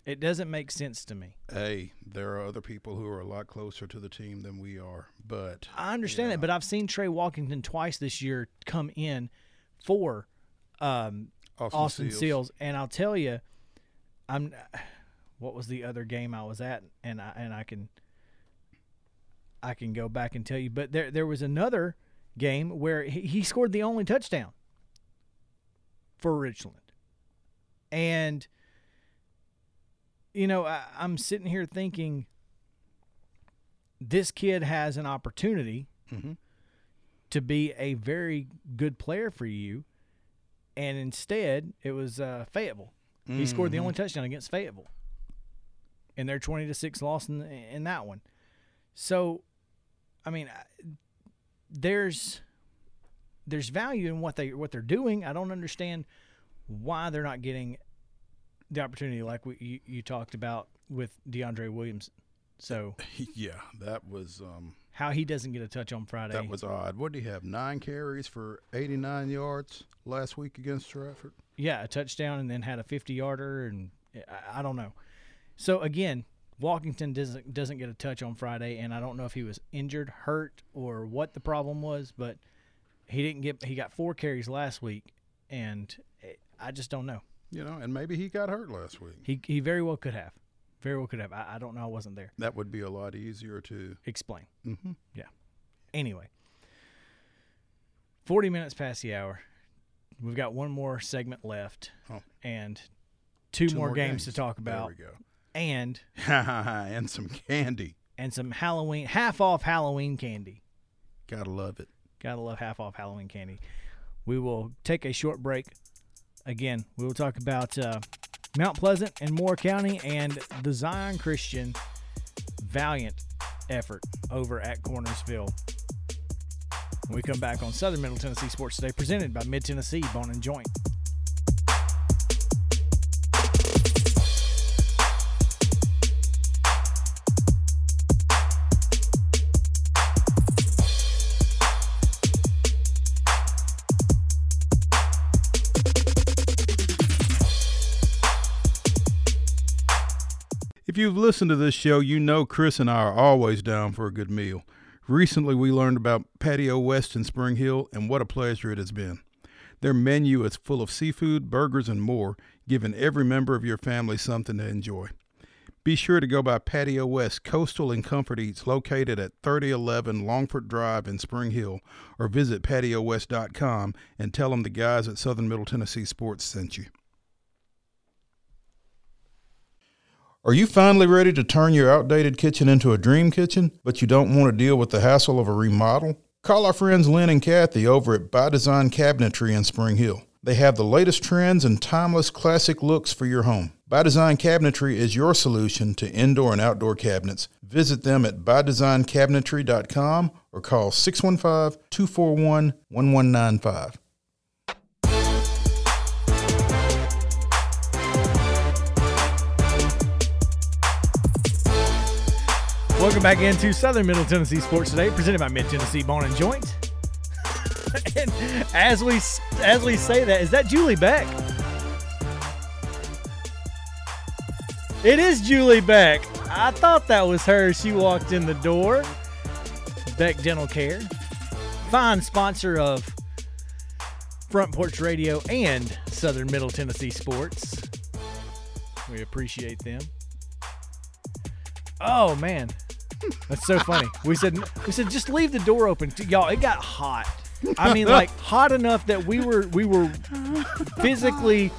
It doesn't make sense to me. Hey, there are other people who are a lot closer to the team than we are, but I understand that, but I've seen Trey Walkington twice this year come in for um, Austin, Austin Seals. Seals. and I'll tell you, I'm. What was the other game I was at, and I and I can. I can go back and tell you, but there there was another game where he, he scored the only touchdown for Richland, and you know I, I'm sitting here thinking, this kid has an opportunity Mhm. to be a very good player for you, and instead it was uh, Fayetteville. He scored the only touchdown against Fayetteville in their twenty to six loss in, in that one. So, I mean, there's there's value in what they what they're doing. I don't understand why they're not getting the opportunity like we, you, you talked about with DeAndre Williams. So yeah, that was um, how he doesn't get a touch on Friday? that was odd. What did he have? Nine carries for 89 yards last week against Stratford. yeah, a touchdown and then had a 50 yarder and I, I don't know. So again, Walkington doesn't doesn't get a touch on Friday and I don't know if he was injured, hurt or what the problem was, but he didn't get he got four carries last week and eh, I just don't know. You know, and maybe he got hurt last week. He he very well could have. Very well could have. I, I don't know. I wasn't there. That would be a lot easier to. Explain. Mhm. Yeah. Anyway, 40 minutes past the hour. We've got one more segment left Oh. and two, Two more, games, to talk about. There we go. and and some candy. and some Halloween half off Halloween candy. Gotta love it. Gotta love half off Halloween candy. We will take a short break. Again, we will talk about uh, Mount Pleasant and Moore County and the Zion Christian valiant effort over at Cornersville. When we come back on Southern Middle Tennessee Sports Today, presented by Mid Tennessee Bone and Joint. You've listened to this show, you know Chris and I are always down for a good meal. Recently, we learned about Patio West in Spring Hill, and what a pleasure it has been. Their menu is full of seafood, burgers, and more, giving every member of your family something to enjoy. Be sure to go by Patio West Coastal and Comfort Eats located at 3011 Longford Drive in Spring Hill or visit patiowest.com and tell them the guys at Southern Middle Tennessee Sports sent you. Are you finally ready to turn your outdated kitchen into a dream kitchen, but you don't want to deal with the hassle of a remodel? Call our friends Lynn and Kathy over at By Design Cabinetry in Spring Hill. They have the latest trends and timeless classic looks for your home. By Design Cabinetry is your solution to indoor and outdoor cabinets. Visit them at bydesignCabinetry.com or call 615 241 1195. Welcome back into Southern Middle Tennessee Sports Today, presented by Mid Tennessee Bone and Joint. and as we as we say that, is that Julie Beck? It is Julie Beck. I thought that was her. She walked in the door. Beck Dental Care, fine sponsor of Front Porch Radio and Southern Middle Tennessee Sports. We appreciate them. Oh man, that's so funny. We said we said just leave the door open, y'all. It got hot. I mean, like hot enough that we were we were physically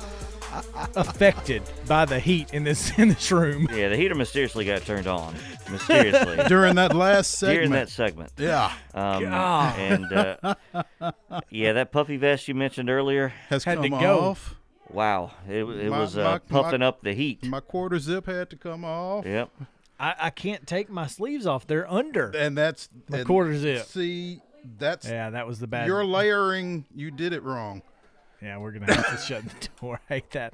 affected by the heat in this in this room. Yeah, the heater mysteriously got turned on. Mysteriously. During that last segment. During that segment. yeah. Um, God. and uh, yeah, that puffy vest you mentioned earlier. Has Had to go. off. Wow, it, it My- was uh, my- puffing my- up the heat. My quarter zip had to come off. Yep. I, I can't take my sleeves off; they're under. And that's My and quarter zip. See, that's Yeah, that was the bad. your layering. You did it wrong. Yeah, we're gonna have to shut the door. I hate that.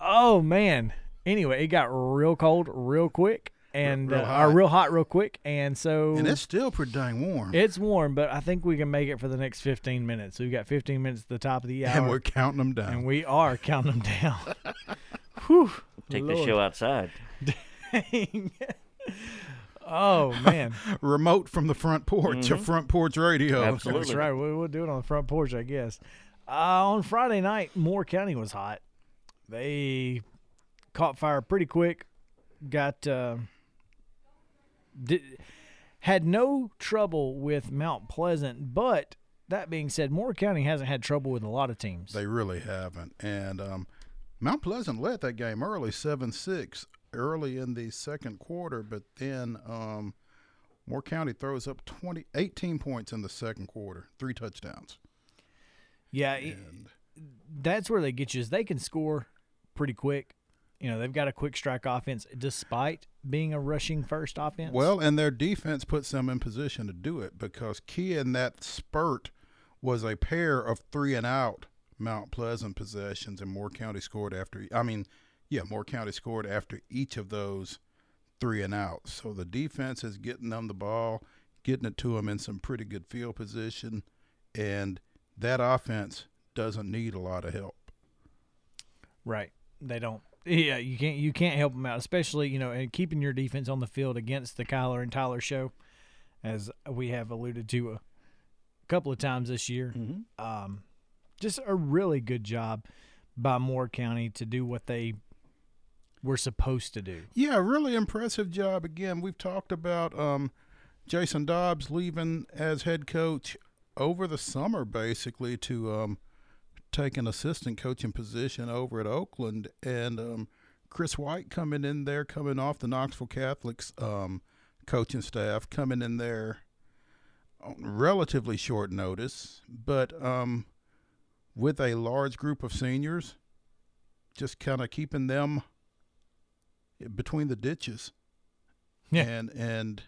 Oh man. Anyway, it got real cold real quick, and Real uh, hot. or real hot real quick, and so And it's still pretty dang warm. it's warm. But I think we can make it for the next 15 minutes. We've got 15 minutes at the top of the hour, and we're counting them down. and we are counting them down. Whew. Take Lord. the show outside. Dang. oh man, Remote from the front porch, a front porch radio. Absolutely. that's right. We'll, we'll do it on the front porch, I guess. Uh, on Friday night, Moore County was hot. They caught fire pretty quick. Got uh, did, had no trouble with Mount Pleasant, but that being said, Moore County hasn't had trouble with a lot of teams. They really haven't. And um, Mount Pleasant led that game early, 7 6, early in the second quarter, but then um, Moore County throws up 20, 18 points in the second quarter, three touchdowns. yeah, it- that's where they get you. Is they can score pretty quick. You know, they've got a quick strike offense despite being a rushing first offense. Well, and their defense puts them in position to do it because key in that spurt was a pair of three and out Mount Pleasant possessions, and Moore County scored after. I mean, yeah, Moore County scored after each of those three and outs. So the defense is getting them the ball, getting it to them in some pretty good field position, and that offense doesn't need a lot of help. Right. They don't. Yeah, you can't you can't help them out, especially you know, and keeping your defense on the field against the Kyler and Tyler show, as we have alluded to a couple of times this year. Um, just a really good job by Moore County to do what they were supposed to do. Yeah, really impressive job. Again, we've talked about um, Jason Dobbs leaving as head coach over the summer, basically to um, take an assistant coaching position over at Oakland, and um, Chris White coming in there, coming off the Knoxville Catholics um, coaching staff, coming in there on relatively short notice, but um, with a large group of seniors, just kind of keeping them between the ditches. Yeah. And and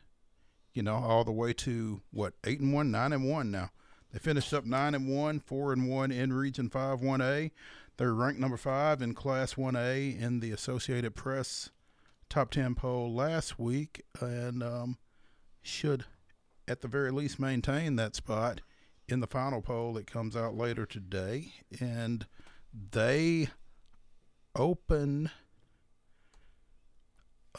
you know, all the way to what, eight and one, nine and one now. They finished up nine and one, four and one in region five one A. They're ranked number five in class one A in the Associated Press top ten poll last week and um, should at the very least maintain that spot in the final poll that comes out later today. And they open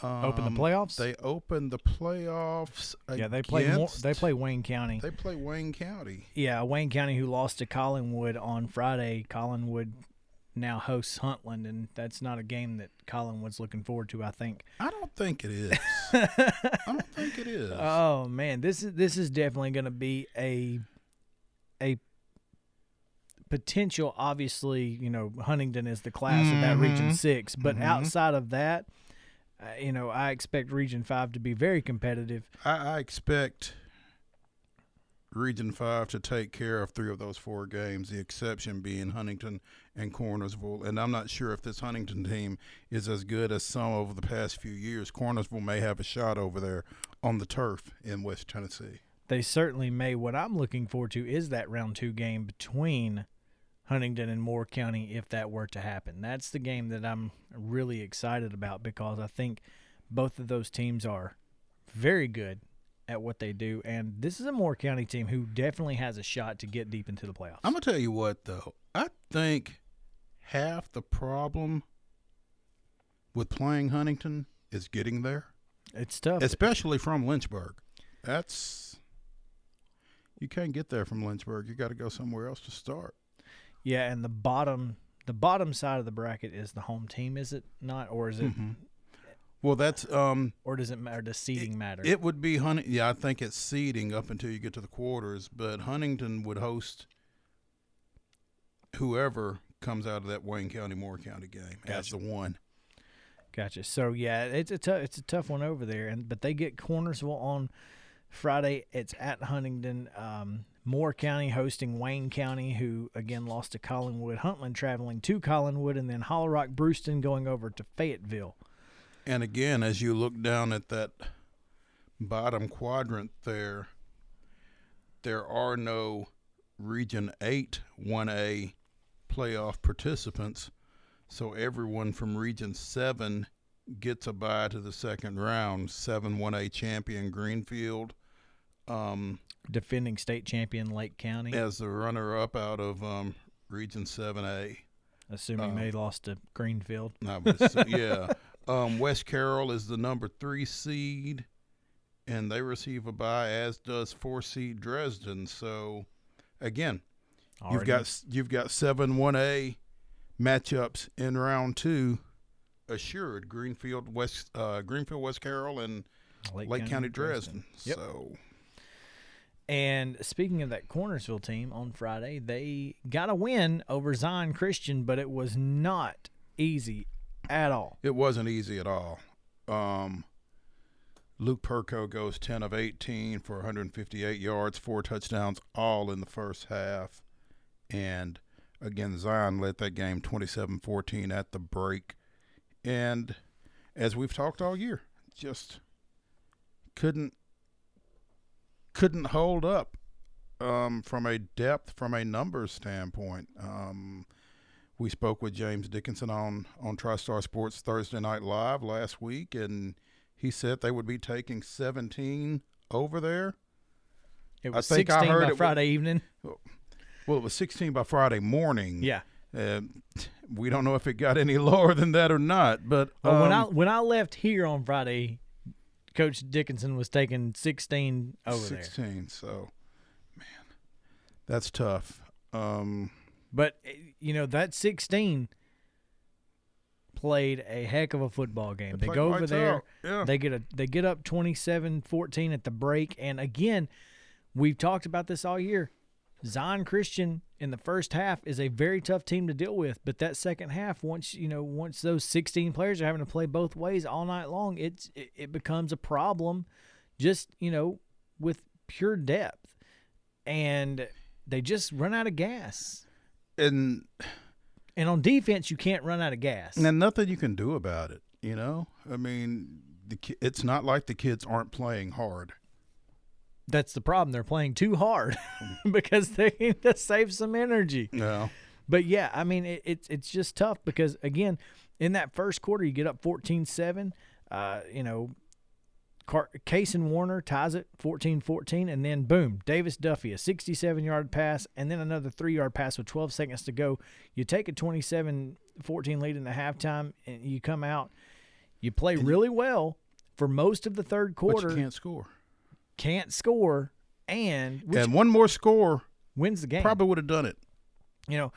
Open the Um, playoffs? They open the playoffs. yeah, they play more. They play Wayne County. They play Wayne County. Yeah, Wayne County, who lost to Collinwood on Friday. Collinwood now hosts Huntland, and that's not a game that Collinwood's looking forward to. I think. I don't think it is. I don't think it is. Oh man, this is this is definitely going to be a a potential. Obviously, you know, Huntington is the class of that Region Mhm. Six, but Mhm. outside of that, uh, you know, I expect Region Five to be very competitive. I, I expect Region Five to take care of three of those four games. The exception being Huntington and Cornersville, and I'm not sure if this Huntington team is as good as some over the past few years. Cornersville may have a shot over there on the turf in West Tennessee. They certainly may. What I'm looking forward to is that round two game between Huntington and Moore County, if that were to happen. That's the game that I'm really excited about because I think both of those teams are very good at what they do, and this is a Moore County team who definitely has a shot to get deep into the playoffs. I'm gonna tell you what though. I think half the problem with playing Huntington is getting there, it's tough. especially from Lynchburg. That's you can't get there from Lynchburg. You got to go somewhere else to start. Yeah, and the bottom the bottom side of the bracket is the home team, is it not, or is it, Mhm. Well, that's um, or does it matter? Does seeding matter? it would be Hunting. Yeah, I think it's seeding up until you get to the quarters, but Huntington would host whoever comes out of that Wayne County Moore County game as the one. Gotcha. So yeah, it's a tough it's a tough one over there, and but they get Cornersville on Friday. It's at Huntington. Um, Moore County hosting Wayne County, who again lost to Collinwood. Huntland traveling to Collinwood, and then Hollow Rock Bruceton going over to Fayetteville. And again, as you look down at that bottom quadrant there, there are no Region 8 1A playoff participants. So everyone from Region 7 gets a bye to the second round. 7 1A champion Greenfield um, Defending state champion Lake County, as the runner up out of um, Region 7A. assuming um, they lost to Greenfield. I would assume- yeah. Um, West Carroll is the number three seed, and they receive a bye, as does four seed Dresden. So, again, you've got you've got seven one A matchups in round two, assured. Greenfield West uh, Greenfield West Carroll and Lake, County, Dresden. Yep. So And speaking of that Cornersville team on Friday, they got a win over Zion Christian, but it was not easy at all. it wasn't easy at all. Um, Luke Perko goes 10 of 18 for 158 yards, four touchdowns, all in the first half. And again, Zion led that game 27 14 at the break. And as we've talked all year, just couldn't couldn't hold up um, from a depth, from a numbers standpoint. Um, we spoke with James Dickinson on on TriStar Sports Thursday Night Live last week, and he said they would be taking 17 over there. It I was think I 16 heard by it was- Friday evening. Well, it was 16 by Friday morning. Yeah. Uh, we don't know if it got any lower than that or not, but But when I um, when I left here on Friday, Coach Dickinson was taking 16 over there. 16. So, man, that's tough. Um, But eh, you know that 16 played a heck of a football game. They played go over there. Yeah. They get a they get up 27-14 at the break and again, we've talked about this all year. Zion Christian in the first half is a very tough team to deal with, but that second half once, you know, once those 16 players are having to play both ways all night long, it's it, it becomes a problem just, you know, with pure depth. And they just run out of gas. and And on defense, you can't run out of gas. and nothing you can do about it. You know, I mean, the it's not like the kids aren't playing hard. That's the problem. They're playing too hard because they need to save some energy. No, But yeah, I mean, it, it's it's just tough because again, in that first quarter, you get up 14-7. Uh, you know, Car- Case and Warner ties it 14-14, and then boom, Davis Duffy a 67-yard pass, and then another three-yard pass with 12 seconds to go. You take a 27-14 lead in the halftime, and you come out. You play really well for most of the third But quarter, you can't score. Can't score, and and one more score wins the game. probably would have done it. You know,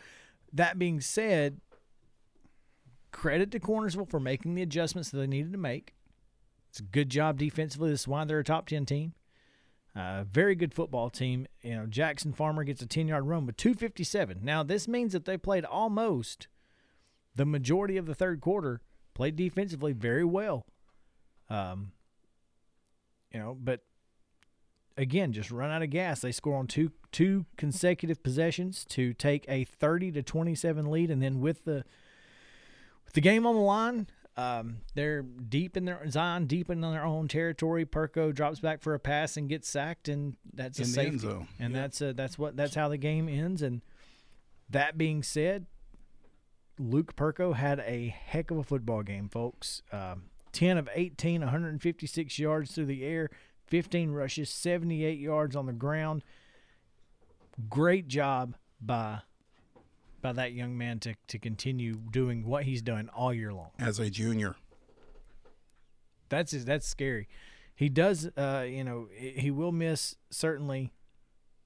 that being said, credit to Cornersville for making the adjustments that they needed to make. It's a good job defensively. This is why they're a top 10 team. Uh, very good football team. You know, Jackson Farmer gets a 10 yard run with 257. Now, this means that they played almost the majority of the third quarter, played defensively very well. Um, you know, but again, just run out of gas. They score on two two consecutive possessions to take a thirty to twenty seven lead, and then with the with the game on the line, um, they're deep in their Zion deep in their own territory. Perko drops back for a pass and gets sacked, and that's In safety. end zone. And that's a, that's what that's how the game ends. And that being said, Luke Perko had a heck of a football game, folks. Um, 10 of 18, 156 yards through the air, 15 rushes, 78 yards on the ground. Great job by by that young man to, to continue doing what he's done all year long. As a junior, That's that's scary. He does, uh, you know, he will miss certainly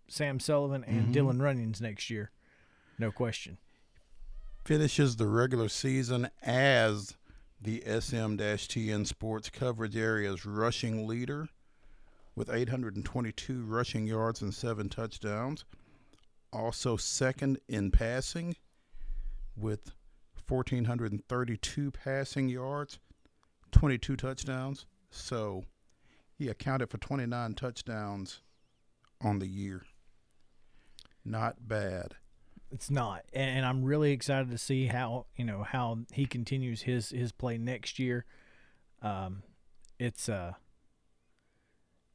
Sam Sullivan and Dylan Runnings next year, no question. finishes the regular season as the SM-TN Sports coverage area's rushing leader with 822 rushing yards and seven touchdowns. Also second in passing with 1,432 passing yards, 22 touchdowns. So he accounted for 29 touchdowns on the year. Not bad. It's not, and, I'm really excited to see how you know how he continues his his play next year. Um, it's uh,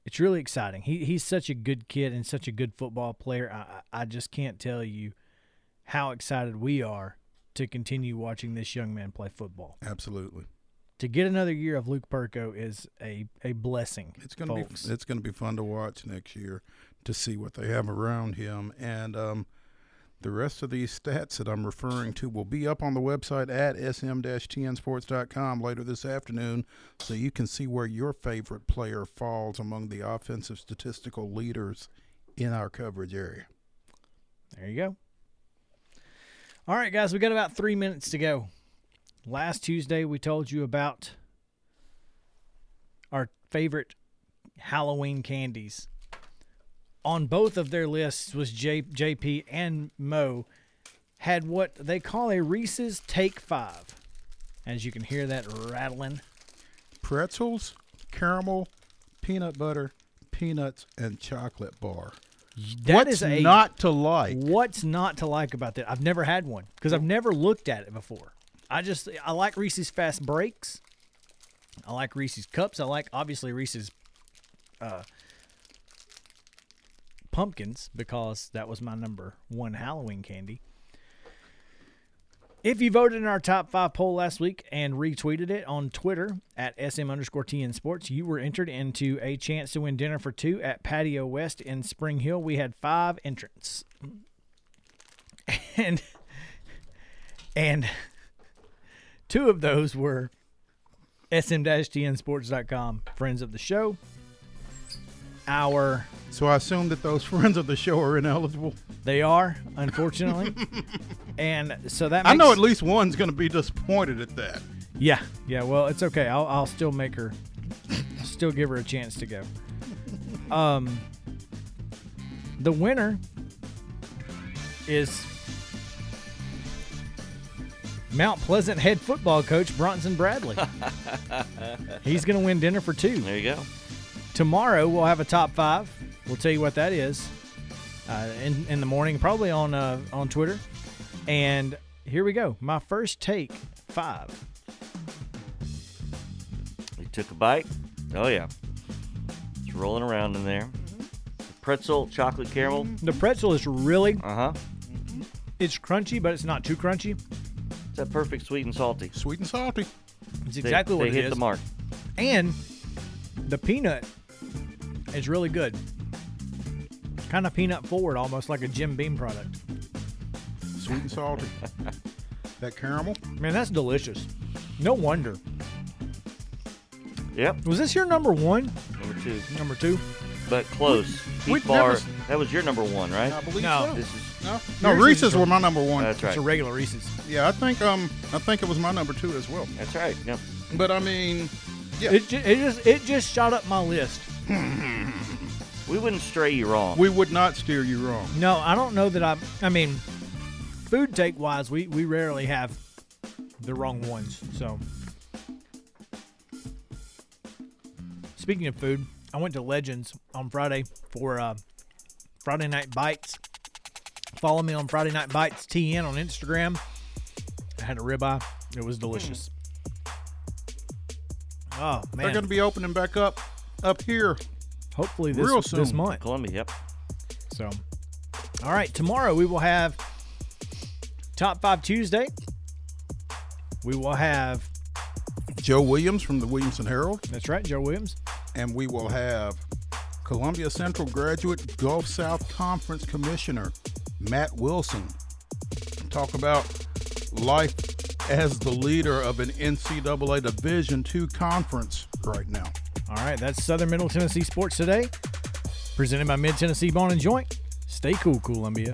it's really exciting. He he's such a good kid and such a good football player. I I just can't tell you how excited we are to continue watching this young man play football. Absolutely. To get another year of Luke Perko is a a blessing. It's gonna folks. be it's gonna be fun to watch next year to see what they have around him, and um, the rest of these stats that I'm referring to will be up on the website at sm-tnsports.com later this afternoon, so you can see where your favorite player falls among the offensive statistical leaders in our coverage area. There you go. All right, guys, we got about three minutes to go. Last Tuesday, we told you about our favorite Halloween candies. On both of their lists was J- JP and Mo had what they call a Reese's Take Five. As you can hear that rattling. Pretzels, caramel, peanut butter, peanuts, and chocolate bar. That What's is a not to like? What's not to like about that? I've never had one because I've never looked at it before. I just I like Reese's Fast Breaks. I like Reese's Cups. I like obviously Reese's uh, pumpkins because that was my number one Halloween candy. If you voted in our top five poll last week and retweeted it on Twitter at SM underscore TN Sports, you were entered into a chance to win dinner for two at Patio West in Spring Hill. We had five entrants. And and two of those were sm-tnsports.com friends of the show. Our So I assume that those friends of the show are ineligible. they are, unfortunately. and so that makes, I know at least one's going to be disappointed at that. Yeah, yeah. Well, it's okay. I'll I'll still make her, still give her a chance to go. Um, the winner is Mount Pleasant head football coach Bronson Bradley. He's going to win dinner for two. There you go. Tomorrow we'll have a top five. We'll tell you what that is uh, in in the morning, probably on uh, on Twitter. And here we go. My first take five. You took a bite. Oh yeah, it's rolling around in there. Pretzel, chocolate caramel. The pretzel is really Uh huh. it's crunchy, but it's not too crunchy. It's that perfect sweet and salty. Sweet and salty. It's They- exactly they what it hit is. the mark. And the peanut is really good. Kind of peanut forward, almost like a Jim Beam product. Sweet and salty. that caramel. Man, that's delicious. No wonder. Yep, Was this your number one? number two, Number two? but close. we- Heath that Bar, was- that was your number one, right? I believe No. so. This is No, no, Yours is Reese's were my number one. that's right. It's a regular Reese's. yeah, I think um, I think it was my number two as well. That's right. Yep. But I mean, yeah, It, ju- it just it just shot up my list. We wouldn't stray you wrong. we would not steer you wrong. No, I don't know that I. I mean, food take wise, we we rarely have the wrong ones. So, speaking of food, I went to Legends on Friday for uh, Friday Night Bites. Follow me on Friday Night Bites TN on Instagram. I had a ribeye. It was delicious. Oh man, They're going to be opening back up up here. Hopefully this real this month. Columbia. Yep. So, all right, tomorrow we will have Top 5 Tuesday. We will have, Joe Williams from the Williamson Herald, that's right, Joe Williams. and we will have Columbia Central graduate Gulf South Conference Commissioner Matt Wilson talk about life as the leader of an NCAA Division II conference right now. All right, that's Southern Middle Tennessee Sports Today, presented by Mid Tennessee Bone and Joint. Stay cool, Columbia.